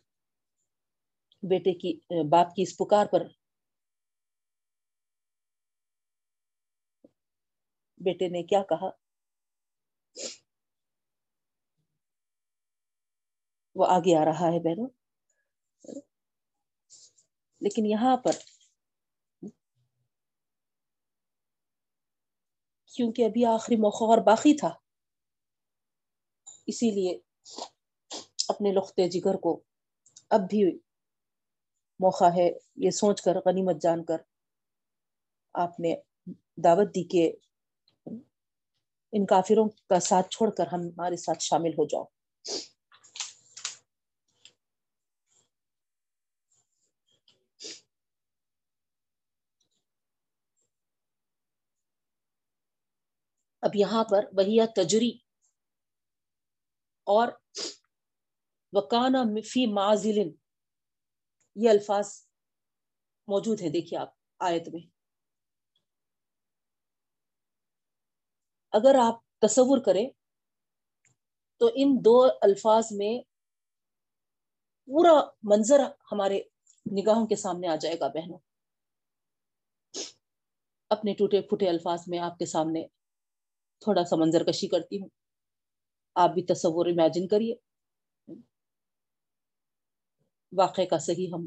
بیٹے کی، باپ کی اس پکار پر بیٹے نے کیا کہا؟ وہ آگے آ رہا ہے بہنوں۔ لیکن یہاں پر کیونکہ ابھی آخری موقع اور باقی تھا، اسی لیے اپنے لختے جگر کو اب بھی موقع ہے یہ سوچ کر، غنیمت جان کر آپ نے دعوت دی کہ ان کافروں کا ساتھ چھوڑ کر ہمارے ساتھ شامل ہو جاؤ۔ اب یہاں پر وہی تجری اور وکانا فی معذل یہ الفاظ موجود ہے دیکھیے آپ آیت میں۔ اگر آپ تصور کریں تو ان دو الفاظ میں پورا منظر ہمارے نگاہوں کے سامنے آ جائے گا بہنوں۔ اپنے ٹوٹے پھوٹے الفاظ میں آپ کے سامنے تھوڑا سا منظر کشی کرتی ہوں۔ آپ بھی تصور امیجن کریے۔ واقع کا صحیح ہم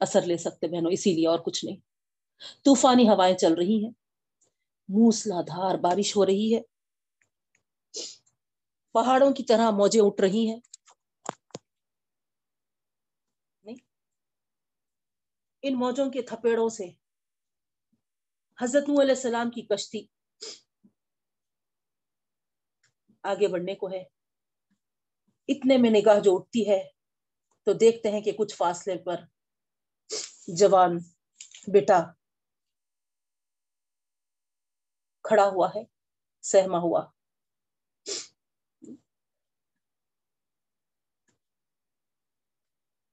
اثر لے سکتے بہنوں، اسی لیے اور کچھ نہیں۔ طوفانی ہوائیں چل رہی ہیں۔ موسلا دھار بارش ہو رہی ہے۔ پہاڑوں کی طرح موجیں اٹھ رہی ہیں۔ ان موجوں کے تھپیڑوں سے حضرت علیہ السلام کی کشتی آگے بڑھنے کو ہے۔ اتنے میں نگاہ جو اٹھتی ہے تو دیکھتے ہیں کہ کچھ فاصلے پر جوان بیٹا کھڑا ہوا ہے، سہما ہوا۔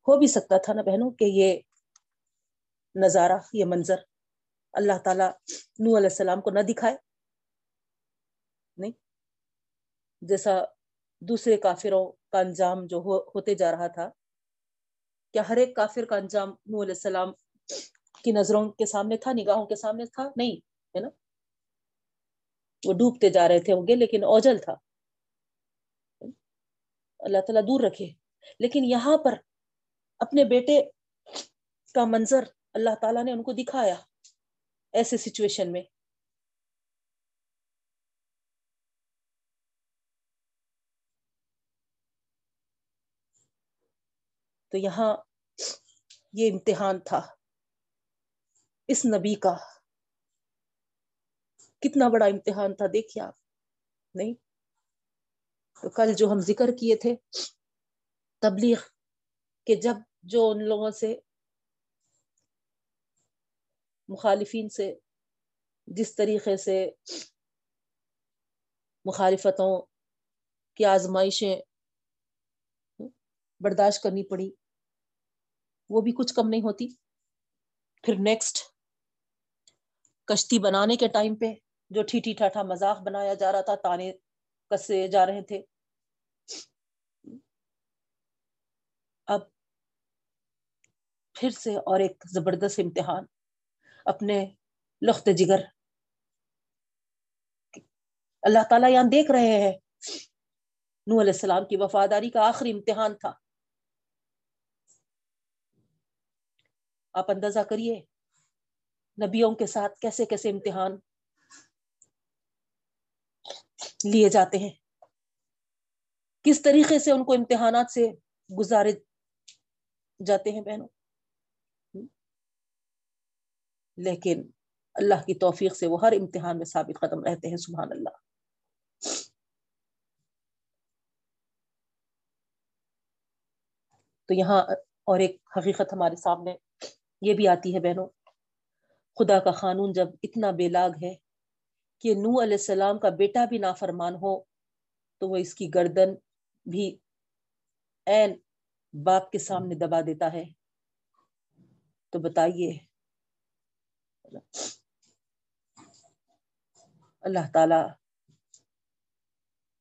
ہو بھی سکتا تھا نا بہنوں کہ یہ نظارہ، یہ منظر اللہ تعالی نو علیہ السلام کو نہ دکھائے۔ نہیں، جیسا دوسرے کافروں کا انجام جو ہوتے جا رہا تھا، کیا ہر ایک کافر کا انجام نو علیہ السلام کی نظروں کے سامنے تھا، نگاہوں کے سامنے تھا؟ نہیں، ہے نا؟ وہ ڈوبتے جا رہے تھے ہوں گے، لیکن اوجل تھا۔ اللہ تعالیٰ دور رکھے۔ لیکن یہاں پر اپنے بیٹے کا منظر اللہ تعالیٰ نے ان کو دکھایا ایسے سچویشن میں۔ تو یہاں یہ امتحان تھا۔ اس نبی کا کتنا بڑا امتحان تھا، دیکھیے آپ، نہیں؟ تو کل جو ہم ذکر کیے تھے، تبلیغ کہ جب جو ان لوگوں سے، مخالفین سے، جس طریقے سے مخالفتوں کی آزمائشیں برداشت کرنی پڑی، وہ بھی کچھ کم نہیں ہوتی۔ پھر نیکسٹ کشتی بنانے کے ٹائم پہ جو ٹھیٹھی ٹھاٹھا مذاق بنایا جا رہا تھا، تانے کسے جا رہے تھے۔ اب پھر سے اور ایک زبردست امتحان اپنے لخت جگر۔ اللہ تعالیٰ یہاں دیکھ رہے ہیں۔ نو علیہ السلام کی وفاداری کا آخری امتحان تھا۔ آپ اندازہ کریے، نبیوں کے ساتھ کیسے کیسے امتحان لیے جاتے ہیں۔ کس طریقے سے ان کو امتحانات سے گزارے جاتے ہیں بہنوں؟ لیکن اللہ کی توفیق سے وہ ہر امتحان میں ثابت قدم رہتے ہیں، سبحان اللہ۔ تو یہاں اور ایک حقیقت ہمارے سامنے یہ بھی آتی ہے بہنوں، خدا کا قانون جب اتنا بے لاگ ہے کہ نو علیہ السلام کا بیٹا بھی نافرمان ہو، تو وہ اس کی گردن بھی این باپ کے سامنے دبا دیتا ہے۔ تو بتائیے۔ اللہ تعالی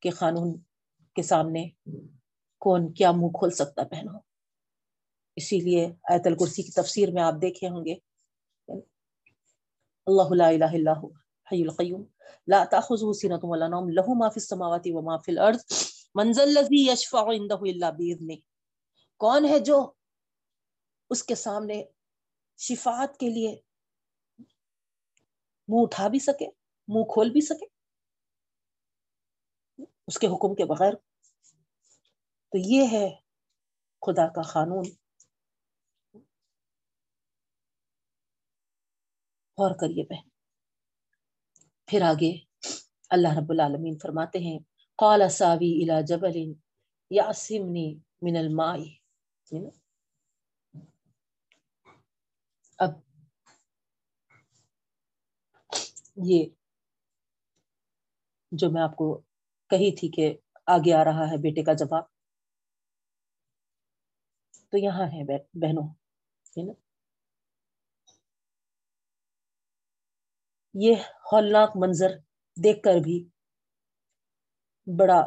کے قانون کے سامنے کون کیا منہ کھول سکتا پہنو اسی لیے آیت الکرسی کی تفسیر میں آپ دیکھے ہوں گے۔ اللہ لا الہ الا حی القیوم. لا تاخذه سنۃ ولا نوم، له ما في السماوات وما في الارض. من ذا الذي يشفع عنده الا باذنه کون ہے جو اس کے سامنے شفاعت کے لیے منہ اٹھا بھی سکے، منہ کھول بھی سکے؟ اس کے حکم کے بغیر. تو یہ ہے خدا کا قانون. اور کریے بہن. پھر آگے اللہ رب العالمین فرماتے ہیں، قال ساوی الى جبل یعصمنی من الماء. یعنی اب یہ جو میں آپ کو کہی تھی کہ آگے آ رہا ہے بیٹے کا جواب، تو یہاں ہے بہنوں یعنی یہ ہولناک منظر دیکھ کر بھی بڑا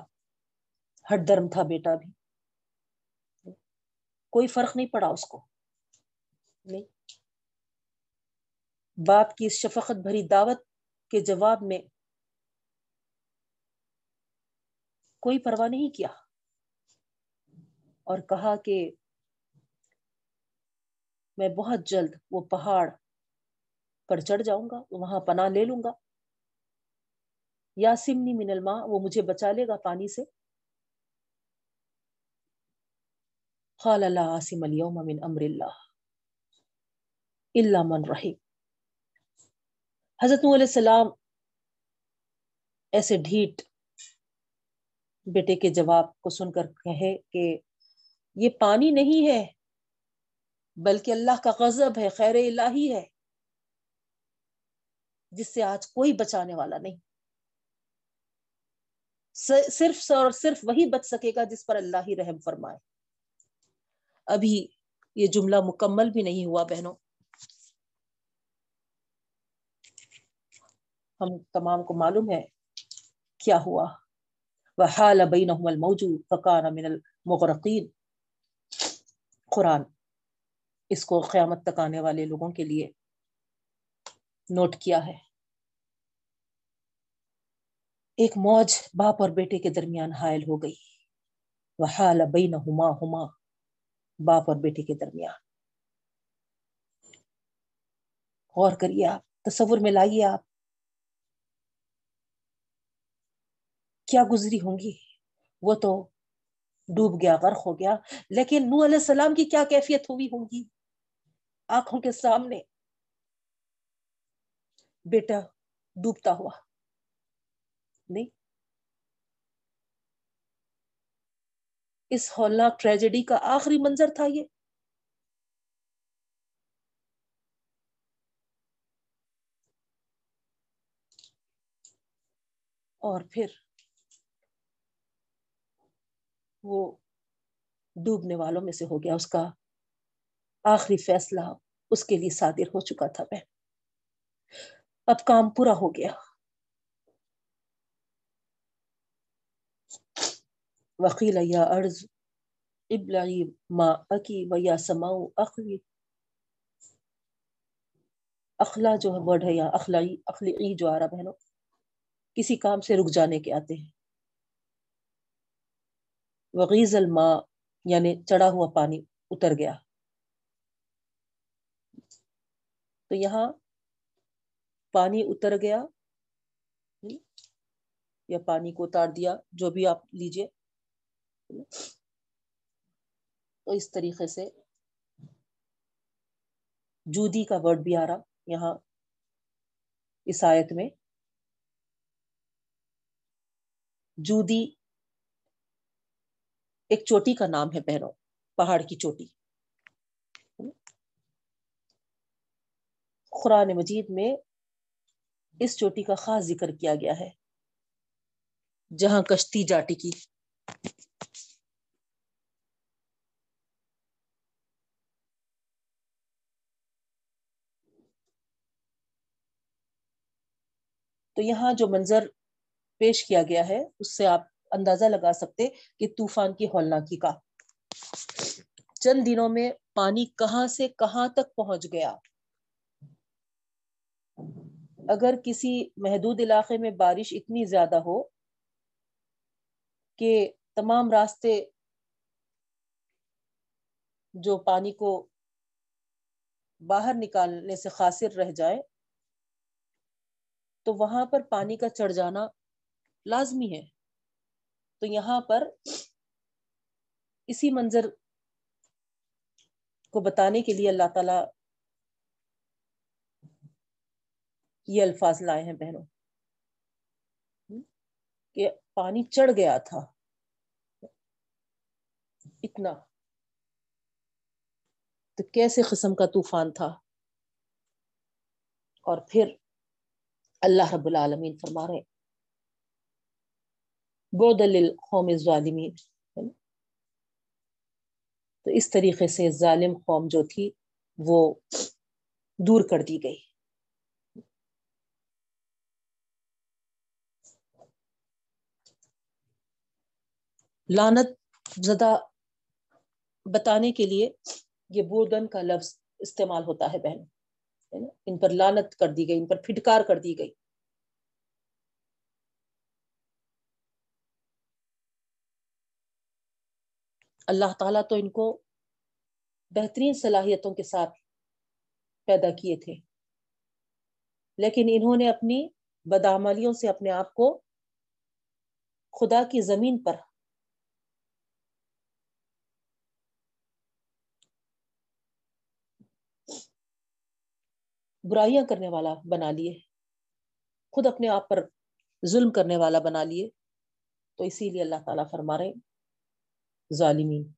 ہٹ درم تھا بیٹا بھی۔ کوئی فرق نہیں پڑا اس کو۔ نہیں۔ باپ کی اس شفقت بھری دعوت کے جواب میں کوئی پرواہ نہیں کیا۔ اور کہا کہ میں بہت جلد وہ پہاڑ پر چڑھ جاؤں گا، وہاں پناہ لے لوں گا۔ یا سمنی من الماء، وہ مجھے بچا لے گا پانی سے۔ خال اللہ عاصم اليوم من امر اللہ اللہ من رحیم۔ حضرت علیہ السلام ایسے ڈھیٹ بیٹے کے جواب کو سن کر کہے کہ یہ پانی نہیں ہے، بلکہ اللہ کا غضب ہے، خیر الہی ہے۔ جس سے آج کوئی بچانے والا نہیں۔ صرف اور صرف وہی بچ سکے گا جس پر اللہ ہی رحم فرمائے۔ ابھی یہ جملہ مکمل بھی نہیں ہوا بہنوں۔ ہم تمام کو معلوم ہے کیا ہوا۔ وحال بینہم الموجود فکان من المغرقین قرآن اس کو قیامت تک آنے والے لوگوں کے لیے نوٹ کیا ہے۔ ایک موج باپ اور بیٹے کے درمیان حائل ہو گئی۔ وحال بینہما ہما باپ اور بیٹے کے درمیان۔ غور کریے آپ، تصور میں لائیے آپ۔ کیا گزری ہوں گی؟ وہ تو ڈوب گیا، غرق ہو گیا۔ لیکن نو علیہ السلام کی کیا کیفیت ہوئی ہوں گی؟ آنکھوں کے سامنے بیٹا ڈوبتا ہوا۔ نہیں۔ اس ہولناک ٹریجڈی کا آخری منظر تھا یہ۔ اور پھر وہ ڈوبنے والوں میں سے ہو گیا۔ اس کا آخری فیصلہ اس کے لیے صادر ہو چکا تھا۔ بہن۔ اب کام پورا ہو گیا۔ وکیل یا ارض ابلائی ما اکی و یا سماؤ اخلی اخلا جو ہے ورڈ ہے یا اخلائی اخلی جو آ رہا بہنوں۔ کسی کام سے رک جانے کے آتے ہیں۔ وغیز الماء یعنی چڑھا ہوا پانی اتر گیا۔ تو یہاں پانی اتر گیا۔ یا پانی کو اتار دیا، جو بھی آپ لیجیے۔ تو اس طریقے سے جودی کا ورڈ بھی آ رہا یہاں اس آیت میں۔ جودی ایک چوٹی کا نام ہے بہنوں پہاڑ کی چوٹی۔ قرآن مجید میں اس چوٹی کا خاص ذکر کیا گیا ہے۔ جہاں کشتی جاٹی کی۔ تو یہاں جو منظر پیش کیا گیا ہے، اس سے آپ اندازہ لگا سکتے کہ طوفان کی ہولناکی کا۔ چند دنوں میں پانی کہاں سے کہاں تک پہنچ گیا۔ اگر کسی محدود علاقے میں بارش اتنی زیادہ ہو کہ تمام راستے جو پانی کو باہر نکالنے سے خاصر رہ جائے، تو وہاں پر پانی کا چڑھ جانا لازمی ہے۔ تو یہاں پر اسی منظر کو بتانے کے لیے اللہ تعالی یہ الفاظ لائے ہیں بہنوں۔ کہ پانی چڑھ گیا تھا۔ اتنا۔ تو کیسے قسم کا طوفان تھا؟ اور پھر اللہ رب العالمین فرما رہے بودل قوم ظالمین تو اس طریقے سے ظالم قوم جو تھی، وہ دور کر دی گئی۔ لانت زدہ بتانے کے لیے یہ بودن کا لفظ استعمال ہوتا ہے بہن ان پر لانت کر دی گئی، ان پر پھٹکار کر دی گئی۔ اللہ تعالیٰ تو ان کو بہترین صلاحیتوں کے ساتھ پیدا کیے تھے۔ لیکن انہوں نے اپنی بدعملیوں سے اپنے آپ کو خدا کی زمین پر برائیاں کرنے والا بنا لیے۔ خود اپنے آپ پر ظلم کرنے والا بنا لیے۔ تو اسی لیے اللہ تعالیٰ فرما رہے ظالمین۔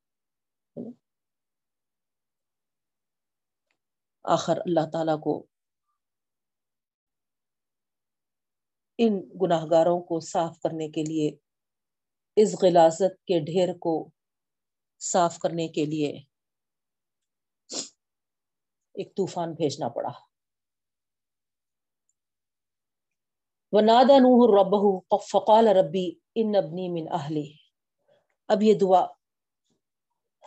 آخر اللہ تعالیٰ کو ان گناہ گاروں کو صاف کرنے کے لیے، اس غلازت کے ڈھیر کو صاف کرنے کے لیے ایک طوفان بھیجنا پڑا۔ وَنَادَ نُوحُ رَبَّهُ، فَقَالَ رَبِّي إِنَّ ابْنِي مِنْ أَهْلِي. اب یہ دعا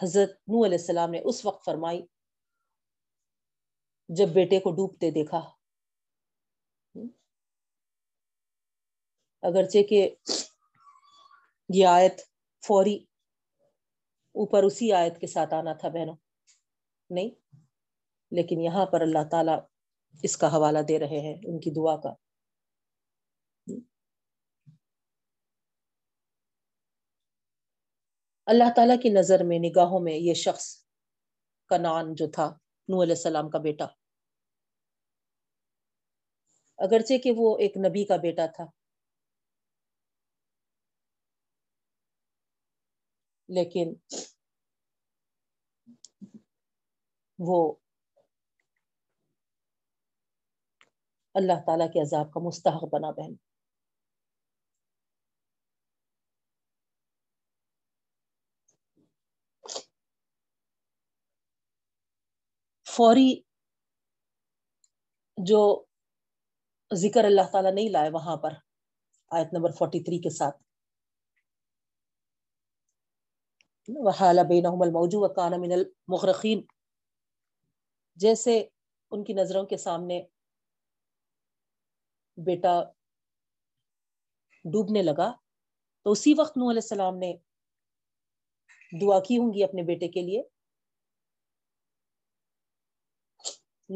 حضرت نوح علیہ السلام نے اس وقت فرمائی، جب بیٹے کو ڈوبتے دیکھا۔ اگرچہ کہ یہ آیت فوری اوپر اسی آیت کے ساتھ آنا تھا بہنوں، نہیں، لیکن یہاں پر اللہ تعالی اس کا حوالہ دے رہے ہیں ان کی دعا کا۔ اللہ تعالیٰ کی نظر میں، نگاہوں میں یہ شخص کا نان جو تھا نو علیہ السلام کا بیٹا۔ اگرچہ کہ وہ ایک نبی کا بیٹا تھا۔ لیکن وہ اللہ تعالیٰ کے عذاب کا مستحق بنا بہن۔ فوری جو ذکر اللہ تعالیٰ نہیں لائے وہاں پر، آیت نمبر فورٹی تھری کے ساتھ۔ وحال بینہم الموجو وکان من المغرقین جیسے ان کی نظروں کے سامنے بیٹا ڈوبنے لگا، تو اسی وقت نوح علیہ السلام نے دعا کی ہوں گی اپنے بیٹے کے لیے۔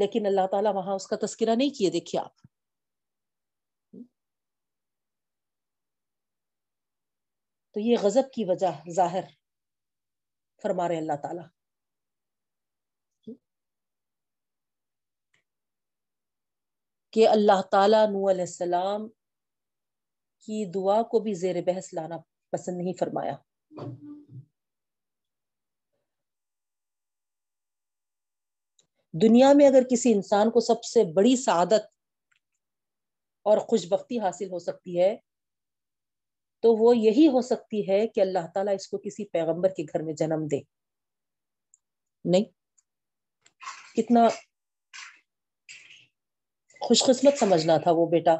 لیکن اللہ تعالیٰ وہاں اس کا تذکرہ نہیں کیے، دیکھیے آپ۔ تو یہ غضب کی وجہ ظاہر فرما رہے اللہ تعالیٰ۔ کہ اللہ تعالیٰ نو علیہ السلام کی دعا کو بھی زیر بحث لانا پسند نہیں فرمایا۔ دنیا میں اگر کسی انسان کو سب سے بڑی سعادت اور خوش بختی حاصل ہو سکتی ہے، تو وہ یہی ہو سکتی ہے کہ اللہ تعالیٰ اس کو کسی پیغمبر کے گھر میں جنم دے۔ نہیں۔ کتنا خوش قسمت سمجھنا تھا وہ بیٹا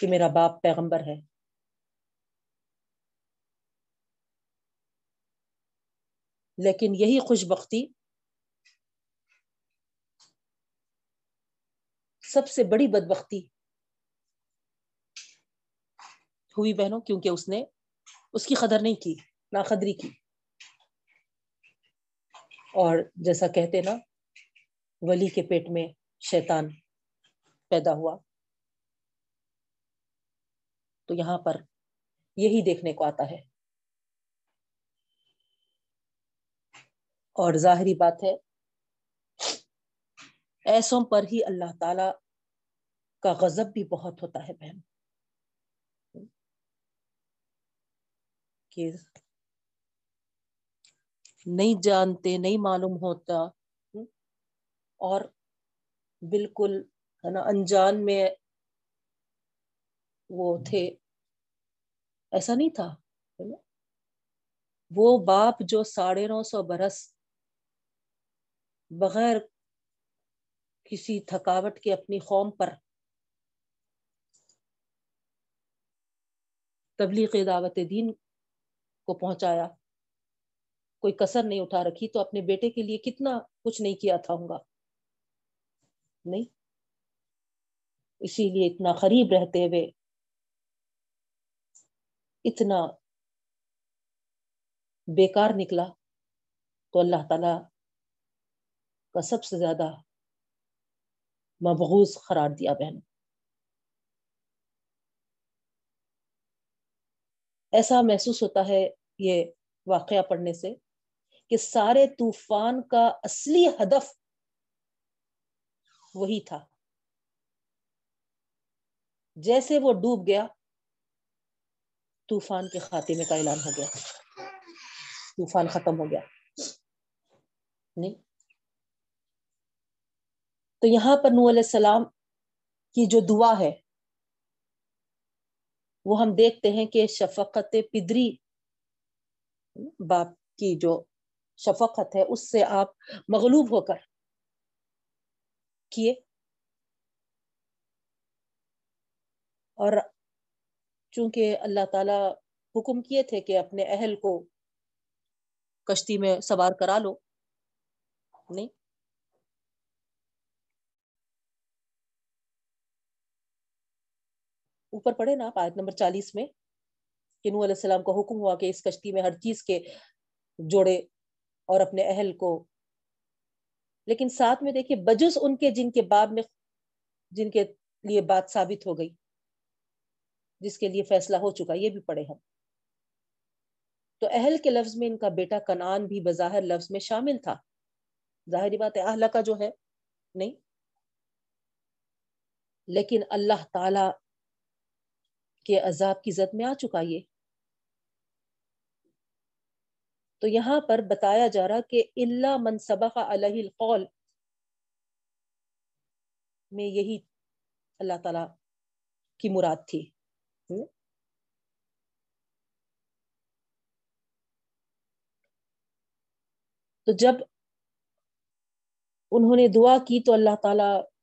کہ میرا باپ پیغمبر ہے۔ لیکن یہی خوش بختی سب سے بڑی بدبختی ہوئی بہنوں، کیونکہ اس نے اس کی قدر نہیں کی نا قدری کی۔ اور جیسا کہتے نا، ولی کے پیٹ میں شیطان پیدا ہوا۔ تو یہاں پر یہی دیکھنے کو آتا ہے۔ اور ظاہری بات ہے ایسوں پر ہی اللہ تعالی کا غضب بھی بہت ہوتا ہے بہن۔ کہ نہیں جانتے، نہیں معلوم ہوتا، اور بالکل، ہے نا، انجان میں وہ تھے۔ ایسا نہیں تھا وہ باپ جو ساڑھے نو سو برس بغیر کسی تھکاوٹ کے اپنی قوم پر تبلیغ دعوت دین کو پہنچایا۔ کوئی کسر نہیں اٹھا رکھی تو اپنے بیٹے کے لیے کتنا کچھ نہیں کیا تھا ہوں گا؟ نہیں۔ اسی لیے اتنا قریب رہتے ہوئے، اتنا بیکار نکلا۔ تو اللہ تعالی کا سب سے زیادہ مبغوض قرار دیا بہن۔ ایسا محسوس ہوتا ہے یہ واقعہ پڑھنے سے کہ سارے طوفان کا اصلی ہدف وہی تھا۔ جیسے وہ ڈوب گیا، طوفان کے خاتمے کا اعلان ہو گیا۔ طوفان ختم ہو گیا۔ نہیں تو یہاں پر نو علیہ السلام کی جو دعا ہے، وہ ہم دیکھتے ہیں کہ شفقت پدری باپ کی جو شفقت ہے، اس سے آپ مغلوب ہو کر کیے۔ اور چونکہ اللہ تعالی حکم کیے تھے کہ اپنے اہل کو کشتی میں سوار کرا لو، نہیں اوپر پڑھے نا آپ، آیت نمبر چالیس میں، کہ نو علیہ السلام کا حکم ہوا کہ اس کشتی میں ہر چیز کے جوڑے اور اپنے اہل کو، لیکن ساتھ میں دیکھیے بجس ان کے جن کے باب میں، جن کے لیے بات ثابت ہو گئی، جس کے لیے فیصلہ ہو چکا، یہ بھی پڑھے ہم۔ تو اہل کے لفظ میں ان کا بیٹا کنان بھی بظاہر لفظ میں شامل تھا۔ ظاہری بات ہے اہل کا جو ہے، نہیں۔ لیکن اللہ تعالی کے عذاب کی زد میں آ چکا یہ۔ تو یہاں پر بتایا جا رہا کہ اللہ منصبہ علیہ القول۔ میں یہی اللہ تعالی کی مراد تھی۔ تو جب انہوں نے دعا کی تو اللہ تعالی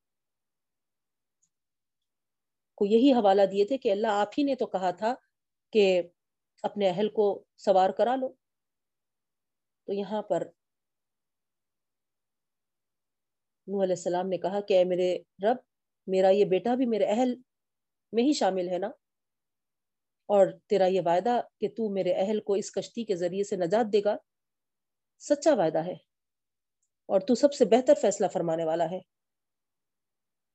کو یہی حوالہ دیے تھے کہ اللہ آپ ہی نے تو کہا تھا کہ اپنے اہل کو سوار کرا لو۔ تو یہاں پر نوح علیہ السلام نے کہا کہ اے میرے رب، میرا یہ بیٹا بھی میرے اہل میں ہی شامل ہے نا؟ اور تیرا یہ وعدہ کہ تو میرے اہل کو اس کشتی کے ذریعے سے نجات دے گا، سچا وعدہ ہے۔ اور تو سب سے بہتر فیصلہ فرمانے والا ہے۔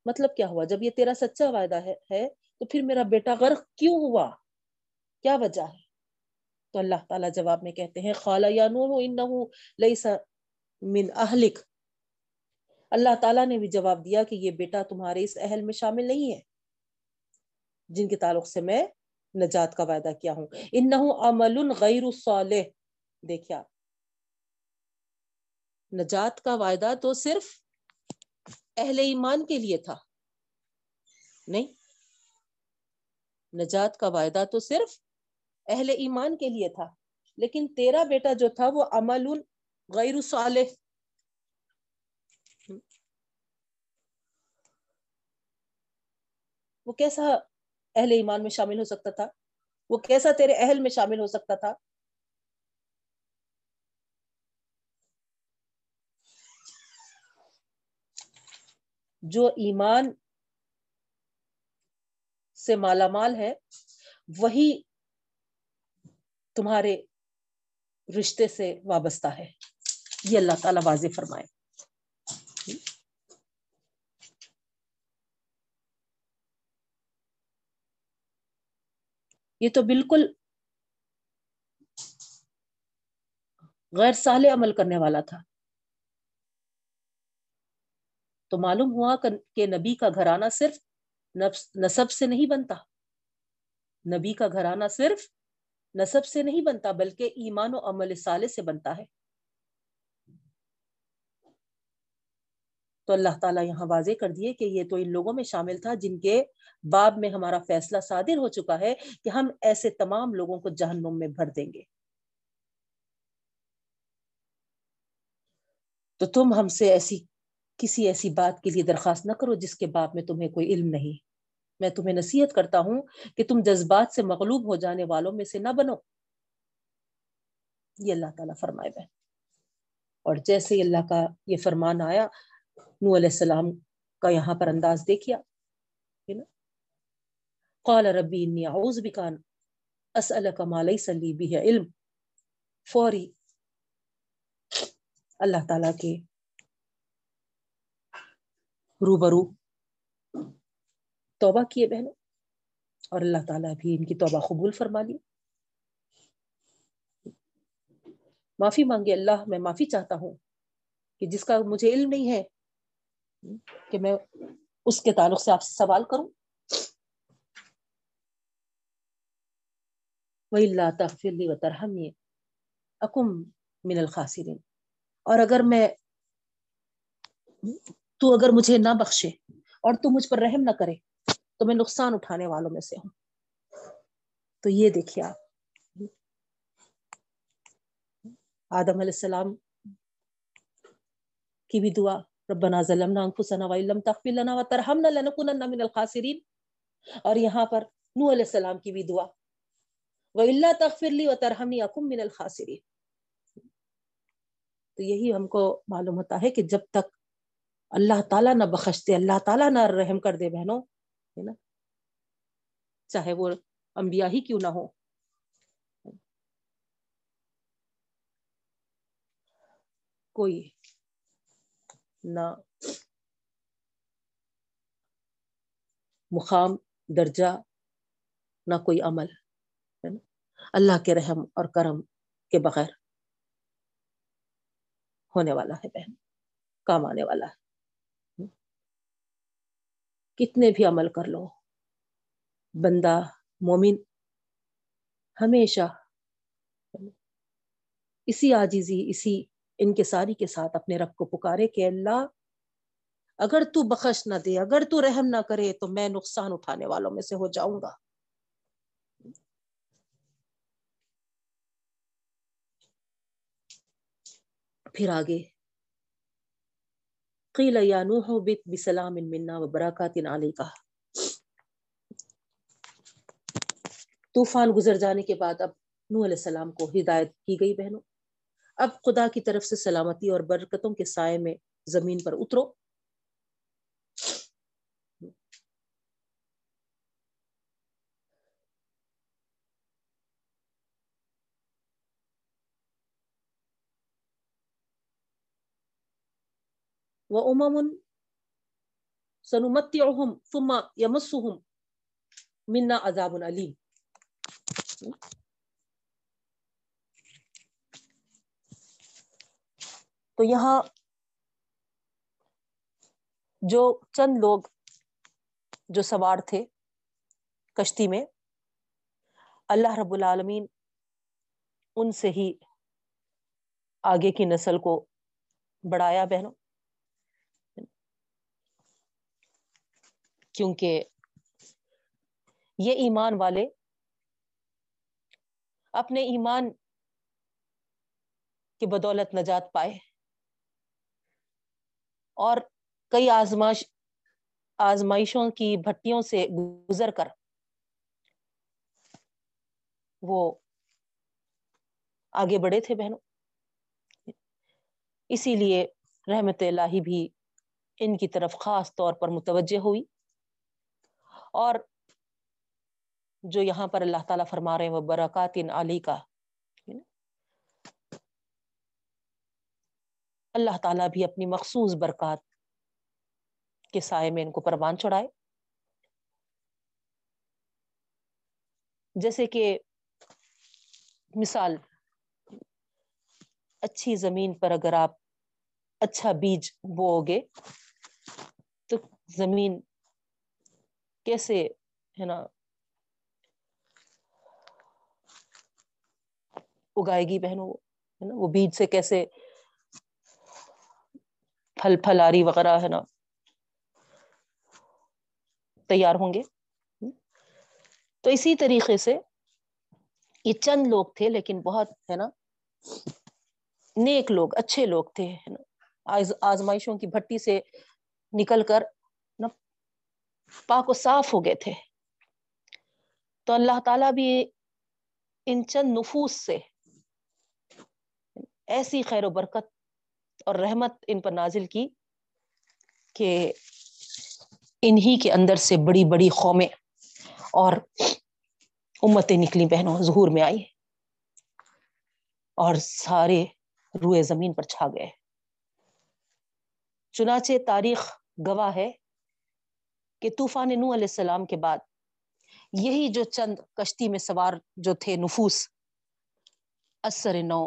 مطلب کیا ہوا؟ جب یہ تیرا سچا وعدہ ہے تو پھر میرا بیٹا غرق کیوں ہوا؟ کیا وجہ ہے؟ تو اللہ تعالیٰ جواب میں کہتے ہیں خالہ یا نوح، انہو من اہلک۔ اللہ تعالیٰ نے بھی جواب دیا کہ یہ بیٹا تمہارے اس اہل میں شامل نہیں ہے، جن کے تعلق سے میں نجات کا وعدہ کیا ہوں۔ انہو عمل غیر صالح۔ دیکھیا نجات کا وعدہ تو صرف اہل ایمان کے لیے تھا۔ نہیں، نجات کا وعدہ تو صرف اہل ایمان کے لیے تھا، لیکن تیرا بیٹا جو تھا وہ عمل غیر صالح۔ وہ کیسا اہل ایمان میں شامل ہو سکتا تھا؟ وہ کیسا تیرے اہل میں شامل ہو سکتا تھا؟ جو ایمان سے مالا مال ہے، وہی تمہارے رشتے سے وابستہ ہے۔ یہ اللہ تعالی واضح فرمائے۔ یہ تو بالکل غیر سال عمل کرنے والا تھا۔ تو معلوم ہوا کہ نبی کا گھرانہ صرف نصب سے نہیں بنتا۔ نبی کا گھرانہ صرف نصب سے نہیں بنتا، بلکہ ایمان و عمل صالح سے بنتا ہے۔ تو اللہ تعالیٰ یہاں واضح کر دیے کہ یہ تو ان لوگوں میں شامل تھا جن کے باب میں ہمارا فیصلہ صادر ہو چکا ہے کہ ہم ایسے تمام لوگوں کو جہنم میں بھر دیں گے۔ تو تم ہم سے ایسی کسی ایسی بات کے لیے درخواست نہ کرو جس کے باب میں تمہیں کوئی علم نہیں۔ میں تمہیں نصیحت کرتا ہوں کہ تم جذبات سے مغلوب ہو جانے والوں میں سے نہ بنو۔ یہ اللہ تعالیٰ فرمائے بہن اور جیسے اللہ کا یہ فرمان آیا نو علیہ السلام کا یہاں پر انداز دیکھیا قال ربی انی اعوذ بکان اسألک ما لیس لی بھی علم۔ فوری اللہ تعالیٰ کے روبرو۔ توبہ کیے بہنوں، اور اللہ تعالیٰ بھی ان کی توبہ قبول فرما لی معافی مانگے اللہ، میں معافی چاہتا ہوں کہ جس کا مجھے علم نہیں ہے، کہ میں اس کے تعلق سے آپ سے سوال کروں۔ وہی اللہ تغفر و ترہمی اکم من الخاسرین اور اگر میں تو اگر مجھے نہ بخشے اور تو مجھ پر رحم نہ کرے، تو میں نقصان اٹھانے والوں میں سے ہوں۔ تو یہ دیکھیے آپ۔ آدم علیہ السلام کی بھی دعا، ربنا ظلمنا انفسنا وان لم تغفر لنا وترحمنا لنكونن من الخاسرین۔ اور یہاں پر نو علیہ السلام کی بھی دعا وَإِلَّا تَغْفِرْ لِي وَتَرْحَمْنِي أَكُمْ مِنَ الْخَاسِرِينَ تو یہی ہم کو معلوم ہوتا ہے کہ جب تک اللہ تعالیٰ نہ بخش دے اللہ تعالیٰ نہ رحم کر دے بہنوں، ہے نا؟ چاہے وہ انبیاء ہی کیوں نہ ہو کوئی نہ مقام، درجہ، نہ کوئی عمل اللہ کے رحم اور کرم کے بغیر ہونے والا ہے بہن، کام آنے والا ہے۔ کتنے بھی عمل کر لو۔ بندہ مومن ہمیشہ اسی آجیزی اسی ان کے ساری کے ساتھ اپنے رب کو پکارے کہ اللہ، اگر تو بخش نہ دے، اگر تو رحم نہ کرے تو میں نقصان اٹھانے والوں میں سے ہو جاؤں گا۔ پھر آگے قیل یا نوح بت بسلام منا و براکات علیکہ طوفان گزر جانے کے بعد اب نوح علیہ السلام کو ہدایت کی گئی بہنوں۔ اب خدا کی طرف سے سلامتی اور برکتوں کے سائے میں زمین پر اترو۔ وَأُمَمٌ سَنُمَتِّعُهُمْ ثُمَّ يَمَسُّهُمْ مِنَّا عَذَابٌ عَلِيمٌ تو یہاں جو چند لوگ جو سوار تھے کشتی میں، اللہ رب العالمین ان سے ہی آگے کی نسل کو بڑھایا بہنوں کیونکہ یہ ایمان والے اپنے ایمان کی بدولت نجات پائے اور کئی آزمائش آزمائشوں کی بھٹیوں سے گزر کر وہ آگے بڑھے تھے بہنوں۔ اسی لیے رحمت اللہ بھی ان کی طرف خاص طور پر متوجہ ہوئی۔ اور جو یہاں پر اللہ تعالیٰ فرما رہے ہیں وہ برکات علی کا اللہ تعالیٰ بھی اپنی مخصوص برکات کے سائے میں ان کو پروان چڑھائے۔ جیسے کہ مثال، اچھی زمین پر اگر آپ اچھا بیج بو گے تو زمین کیسے ہے نا اگائے گی بہنوں ہے نا وہ بیج سے کیسے پھل پھلاری وغیرہ ہے نا تیار ہوں گے تو اسی طریقے سے یہ چند لوگ تھے لیکن بہت ہے نا نیک لوگ اچھے لوگ تھے ہے نا آزمائشوں کی بھٹی سے نکل کر پاک و صاف ہو گئے تھے۔ تو اللہ تعالیٰ بھی ان چند نفوس سے ایسی خیر و برکت اور رحمت ان پر نازل کی کہ انہی کے اندر سے بڑی بڑی قومیں اور امتیں نکلی بہنوں، ظہور میں آئی اور سارے روئے زمین پر چھا گئے۔ چنانچہ تاریخ گواہ ہے کہ طوفان نو علیہ السلام کے بعد یہی جو چند کشتی میں سوار جو تھے نفوس، اثر نو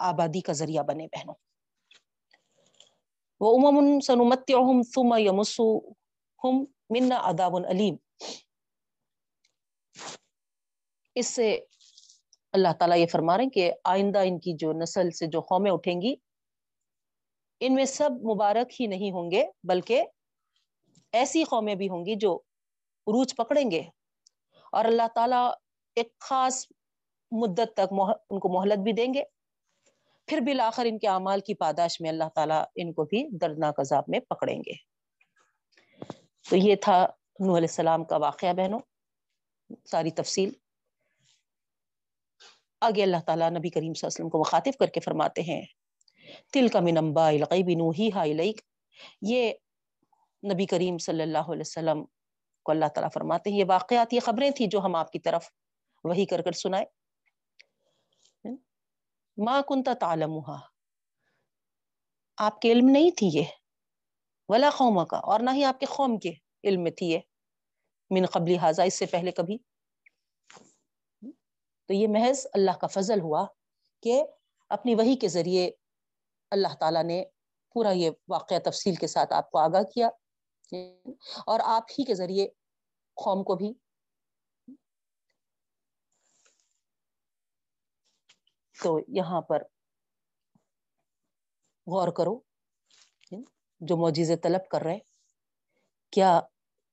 آبادی کا ذریعہ بنے بہنوں۔ وہ امم سنمت ثم یمسو ہم منا اداب علیم اس سے اللہ تعالیٰ یہ فرما رہے ہیں کہ آئندہ ان کی جو نسل سے جو قومیں اٹھیں گی، ان میں سب مبارک ہی نہیں ہوں گے، بلکہ ایسی قومیں بھی ہوں گی جو عروج پکڑیں گے اور اللہ تعالیٰ ایک خاص مدت تک ان کو مہلت بھی دیں گے۔ پھر بالآخر ان کے اعمال کی پاداش میں اللہ تعالیٰ ان کو بھی دردناک عذاب میں پکڑیں گے۔ تو یہ تھا نوح علیہ السلام کا واقعہ بہنوں، ساری تفصیل۔ آگے اللہ تعالیٰ نبی کریم صلی اللہ علیہ وسلم کو مخاطب کر کے فرماتے ہیں تل کا منمبا الغیب نوحی ہا یہ نبی کریم صلی اللہ علیہ وسلم کو اللہ تعالیٰ فرماتے ہیں، یہ واقعات، یہ خبریں تھیں جو ہم آپ کی طرف وہی کر کر سنائے ما کنتا تعلمها آپ کے علم نہیں تھی یہ، ولا قوم کا اور نہ ہی آپ کے قوم کے علم میں تھی یہ، من قبل حاضہ اس سے پہلے کبھی۔ تو یہ محض اللہ کا فضل ہوا کہ اپنی وہی کے ذریعے اللہ تعالیٰ نے پورا یہ واقعہ تفصیل کے ساتھ آپ کو آگاہ کیا۔ اور آپ ہی کے ذریعے قوم کو بھی تو یہاں پر غور کرو، جو معجزے طلب کر رہے کیا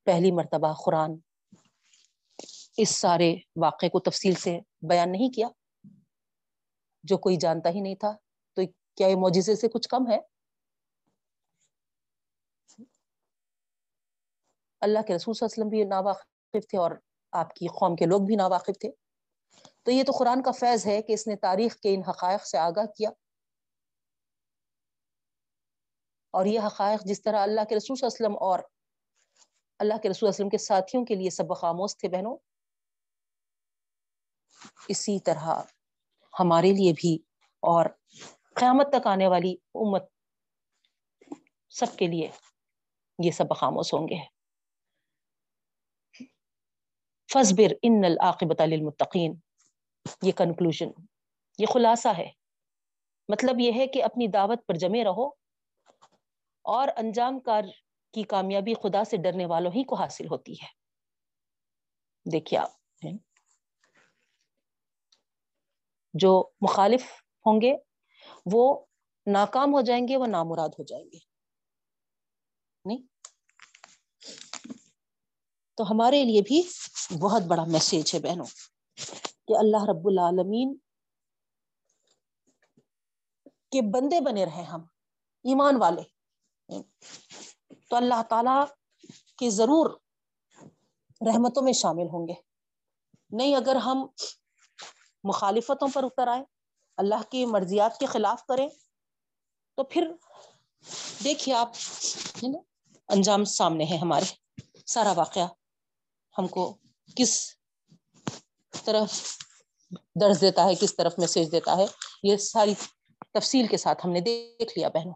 پہلی مرتبہ قرآن اس سارے واقعے کو تفصیل سے بیان نہیں کیا؟ جو کوئی جانتا ہی نہیں تھا، تو کیا یہ معجزے سے کچھ کم ہے؟ اللہ کے رسول صلی اللہ علیہ وسلم بھی ناواقف تھے اور آپ کی قوم کے لوگ بھی ناواقف تھے۔ تو یہ تو قرآن کا فیض ہے کہ اس نے تاریخ کے ان حقائق سے آگاہ کیا۔ اور یہ حقائق جس طرح اللہ کے رسول صلی اللہ علیہ وسلم اور اللہ کے رسول وسلم کے ساتھیوں کے لیے سب خاموش تھے بہنوں۔ اسی طرح ہمارے لیے بھی اور قیامت تک آنے والی امت سب کے لیے یہ سب خاموش ہوں گے۔ فصبر ان العاقبت للمتقین۔ یہ کنکلوژن یہ خلاصہ ہے۔ مطلب یہ ہے کہ اپنی دعوت پر جمے رہو اور انجام کار کی کامیابی خدا سے ڈرنے والوں ہی کو حاصل ہوتی ہے۔ دیکھیے آپ۔ جو مخالف ہوں گے، وہ ناکام ہو جائیں گے، وہ نامراد ہو جائیں گے۔ نہیں؟ تو ہمارے لیے بھی بہت بڑا میسج ہے بہنوں، کہ اللہ رب العالمین کے بندے بنے رہے ہم، ایمان والے۔ تو اللہ تعالی کے ضرور رحمتوں میں شامل ہوں گے۔ نہیں اگر ہم مخالفتوں پر اتر آئے اللہ کی مرضیات کے خلاف کریں، تو پھر دیکھیے آپ انجام سامنے ہے ہمارے۔ سارا واقعہ ہم کو کس طرف درج دیتا ہے، کس طرف میسج دیتا ہے، یہ ساری تفصیل کے ساتھ ہم نے دیکھ لیا بہنوں۔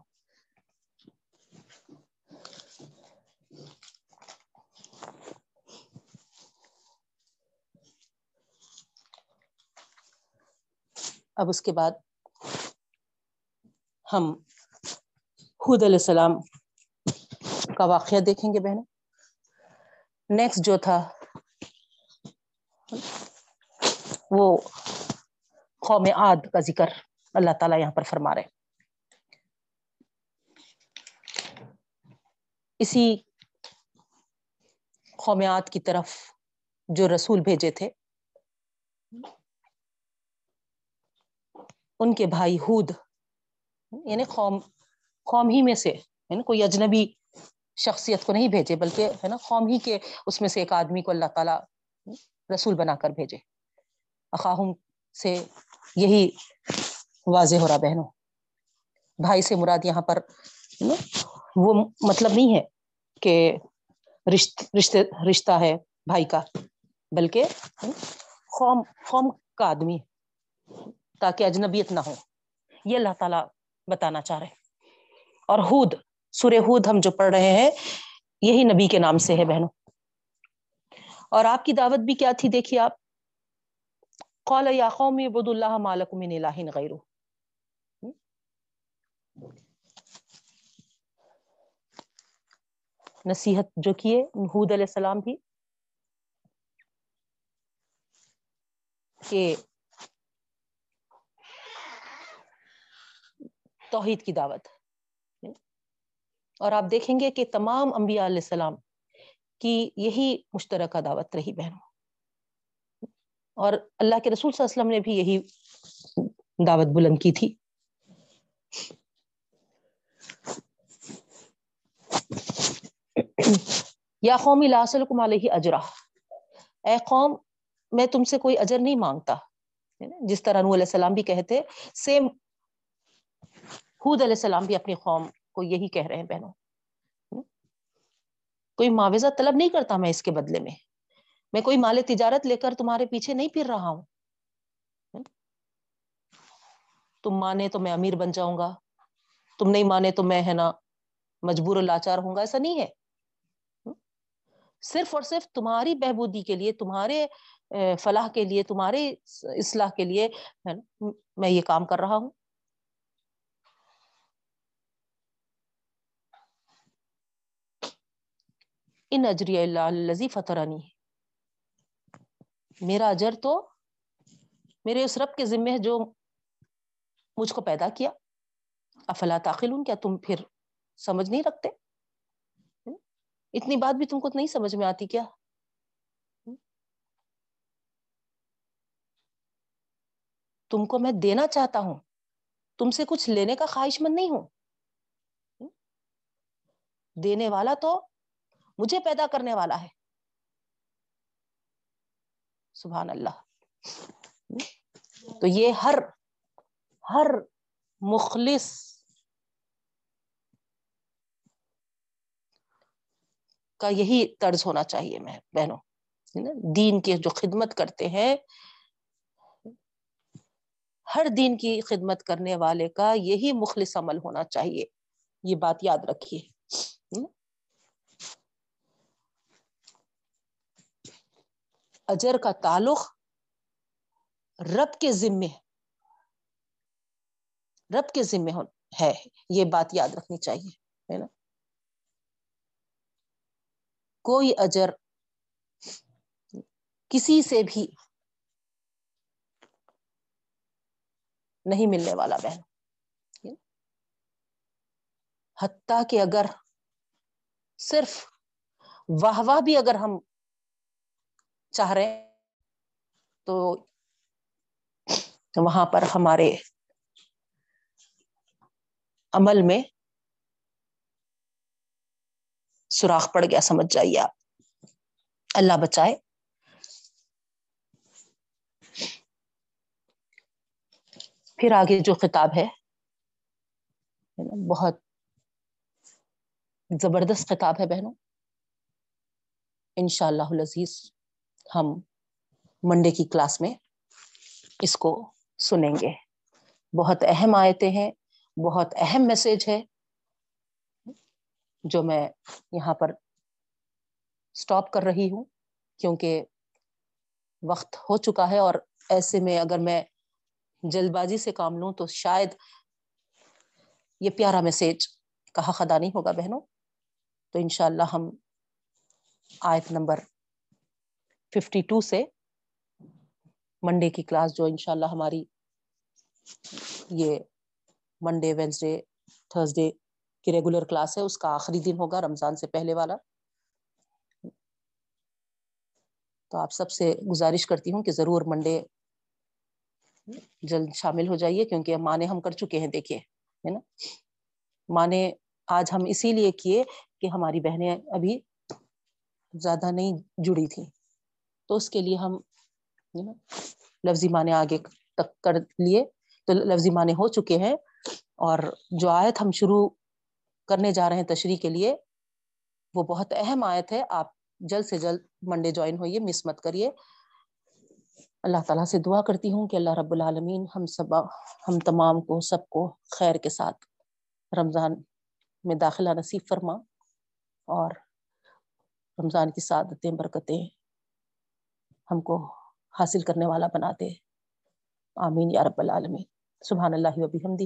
اب اس کے بعد ہم حود علیہ السلام کا واقعہ دیکھیں گے بہنوں۔ نیکسٹ جو تھا، وہ قوم عاد کا ذکر اللہ تعالیٰ یہاں پر فرما رہے اسی قوم عاد کی طرف جو رسول بھیجے تھے، ان کے بھائی ہود یعنی قوم قوم ہی میں سے یعنی کوئی اجنبی شخصیت کو نہیں بھیجے، بلکہ ہے نا، قوم ہی کے اس میں سے ایک آدمی کو اللہ تعالیٰ رسول بنا کر بھیجے۔ اخاہم سے یہی واضح ہو رہا بہنوں۔ بھائی سے مراد یہاں پر وہ مطلب نہیں ہے کہ رشتے رشتہ ہے بھائی کا، بلکہ قوم قوم کا آدمی تاکہ اجنبیت نہ ہو۔ یہ اللہ تعالیٰ بتانا چاہ رہے اور ہود سورہ ہود ہم جو پڑھ رہے ہیں، یہی نبی کے نام سے ہے بہنوں۔ اور آپ کی دعوت بھی کیا تھی دیکھیے آپ؟ قال یا قوم عبد اللہ مالکم من الہ غیرہ۔ نصیحت جو کیے حود علیہ السلام بھی کہ توحید کی دعوت۔ اور آپ دیکھیں گے کہ تمام انبیاء علیہ السلام کی یہی مشترکہ دعوت رہی بہنوں اور اللہ کے رسول صلی اللہ علیہ وسلم نے بھی یہی دعوت بلند کی تھی. یا قومی لاسلکم علیہ اجرا اے قوم، میں تم سے کوئی اجر نہیں مانگتا. جس طرح نو علیہ السلام بھی کہتے سیم حود علیہ السلام بھی اپنی قوم کو یہی کہہ رہے ہیں بہنوں۔ کوئی معاوضہ طلب نہیں کرتا میں اس کے بدلے میں۔ میں کوئی مال تجارت لے کر تمہارے پیچھے نہیں پھر رہا ہوں۔ تم مانے تو میں امیر بن جاؤں گا۔ تم نہیں مانے تو میں ہے نا مجبور و لاچار ہوں گا۔ ایسا نہیں ہے۔ صرف اور صرف تمہاری بہبودی کے لیے، تمہارے فلاح کے لیے، تمہارے اصلاح کے لیے میں یہ کام کر رہا ہوں۔ ان اجری اللہ فطرانی میرا اجر تو میرے اس رب کے ذمے ہے جو مجھ کو پیدا کیا۔ افلا تاخل کیا تم پھر سمجھ نہیں رکھتے؟ اتنی بات بھی تم کو نہیں سمجھ میں آتی کیا؟ تم کو میں دینا چاہتا ہوں، تم سے کچھ لینے کا خواہش مند نہیں ہوں۔ دینے والا تو مجھے پیدا کرنے والا ہے۔ سبحان اللہ۔ تو یہ ہر ہر مخلص کا یہی طرز ہونا چاہیے میں، بہنوں۔ دین کی جو خدمت کرتے ہیں، ہر دین کی خدمت کرنے والے کا یہی مخلص عمل ہونا چاہیے۔ یہ بات یاد رکھیے۔ اجر کا تعلق رب کے ذمے رب کے ذمے ہے۔ یہ بات یاد رکھنی چاہیے، ہے نا؟ کوئی اجر کسی سے بھی نہیں ملنے والا بہن۔ حتیٰ کہ اگر صرف واہ واہ بھی اگر ہم چاہ رہے ہیں، تو وہاں پر ہمارے عمل میں سوراخ پڑ گیا، سمجھ جائیے آپ۔ اللہ بچائے۔ پھر آگے جو خطاب ہے، بہت زبردست خطاب ہے بہنوں۔ ان شاء اللہ عزیز ہم منڈے کی کلاس میں اس کو سنیں گے۔ بہت اہم آیتیں ہیں، بہت اہم میسج ہے، جو میں یہاں پر اسٹاپ کر رہی ہوں، کیونکہ وقت ہو چکا ہے اور ایسے میں اگر میں جلد بازی سے کام لوں تو شاید یہ پیارا میسج کہا خدا نہیں ہوگا بہنوں۔ تو انشاءاللہ ہم آیت نمبر ففٹی ٹو سے منڈے کی کلاس جو انشاءاللہ ہماری یہ منڈے وینسڈے تھرسڈے کی ریگولر کلاس ہے، اس کا آخری دن ہوگا رمضان سے پہلے والا۔ تو آپ سب سے گزارش کرتی ہوں کہ ضرور منڈے جلد شامل ہو جائیے، کیونکہ مانے ہم کر چکے ہیں، دیکھیے، ہے نا؟ مانے آج ہم اسی لیے کیے کہ ہماری بہنیں ابھی زیادہ نہیں جڑی تھی تو اس کے لیے ہم لفظی معنی آگے تک کر لیے۔ تو لفظی معنی ہو چکے ہیں۔ اور جو آیت ہم شروع کرنے جا رہے ہیں تشریح کے لیے، وہ بہت اہم آیت ہے۔ آپ جلد سے جلد منڈے جوائن ہوئیے مس مت کریے۔ اللہ تعالیٰ سے دعا کرتی ہوں کہ اللہ رب العالمین ہم سب، ہم تمام کو، سب کو خیر کے ساتھ رمضان میں داخلہ نصیب فرما۔ اور رمضان کی سعادتیں، برکتیں ہم کو حاصل کرنے والا بنا دے آمین یا رب العالمین۔ سبحان اللہ و بحمدہ۔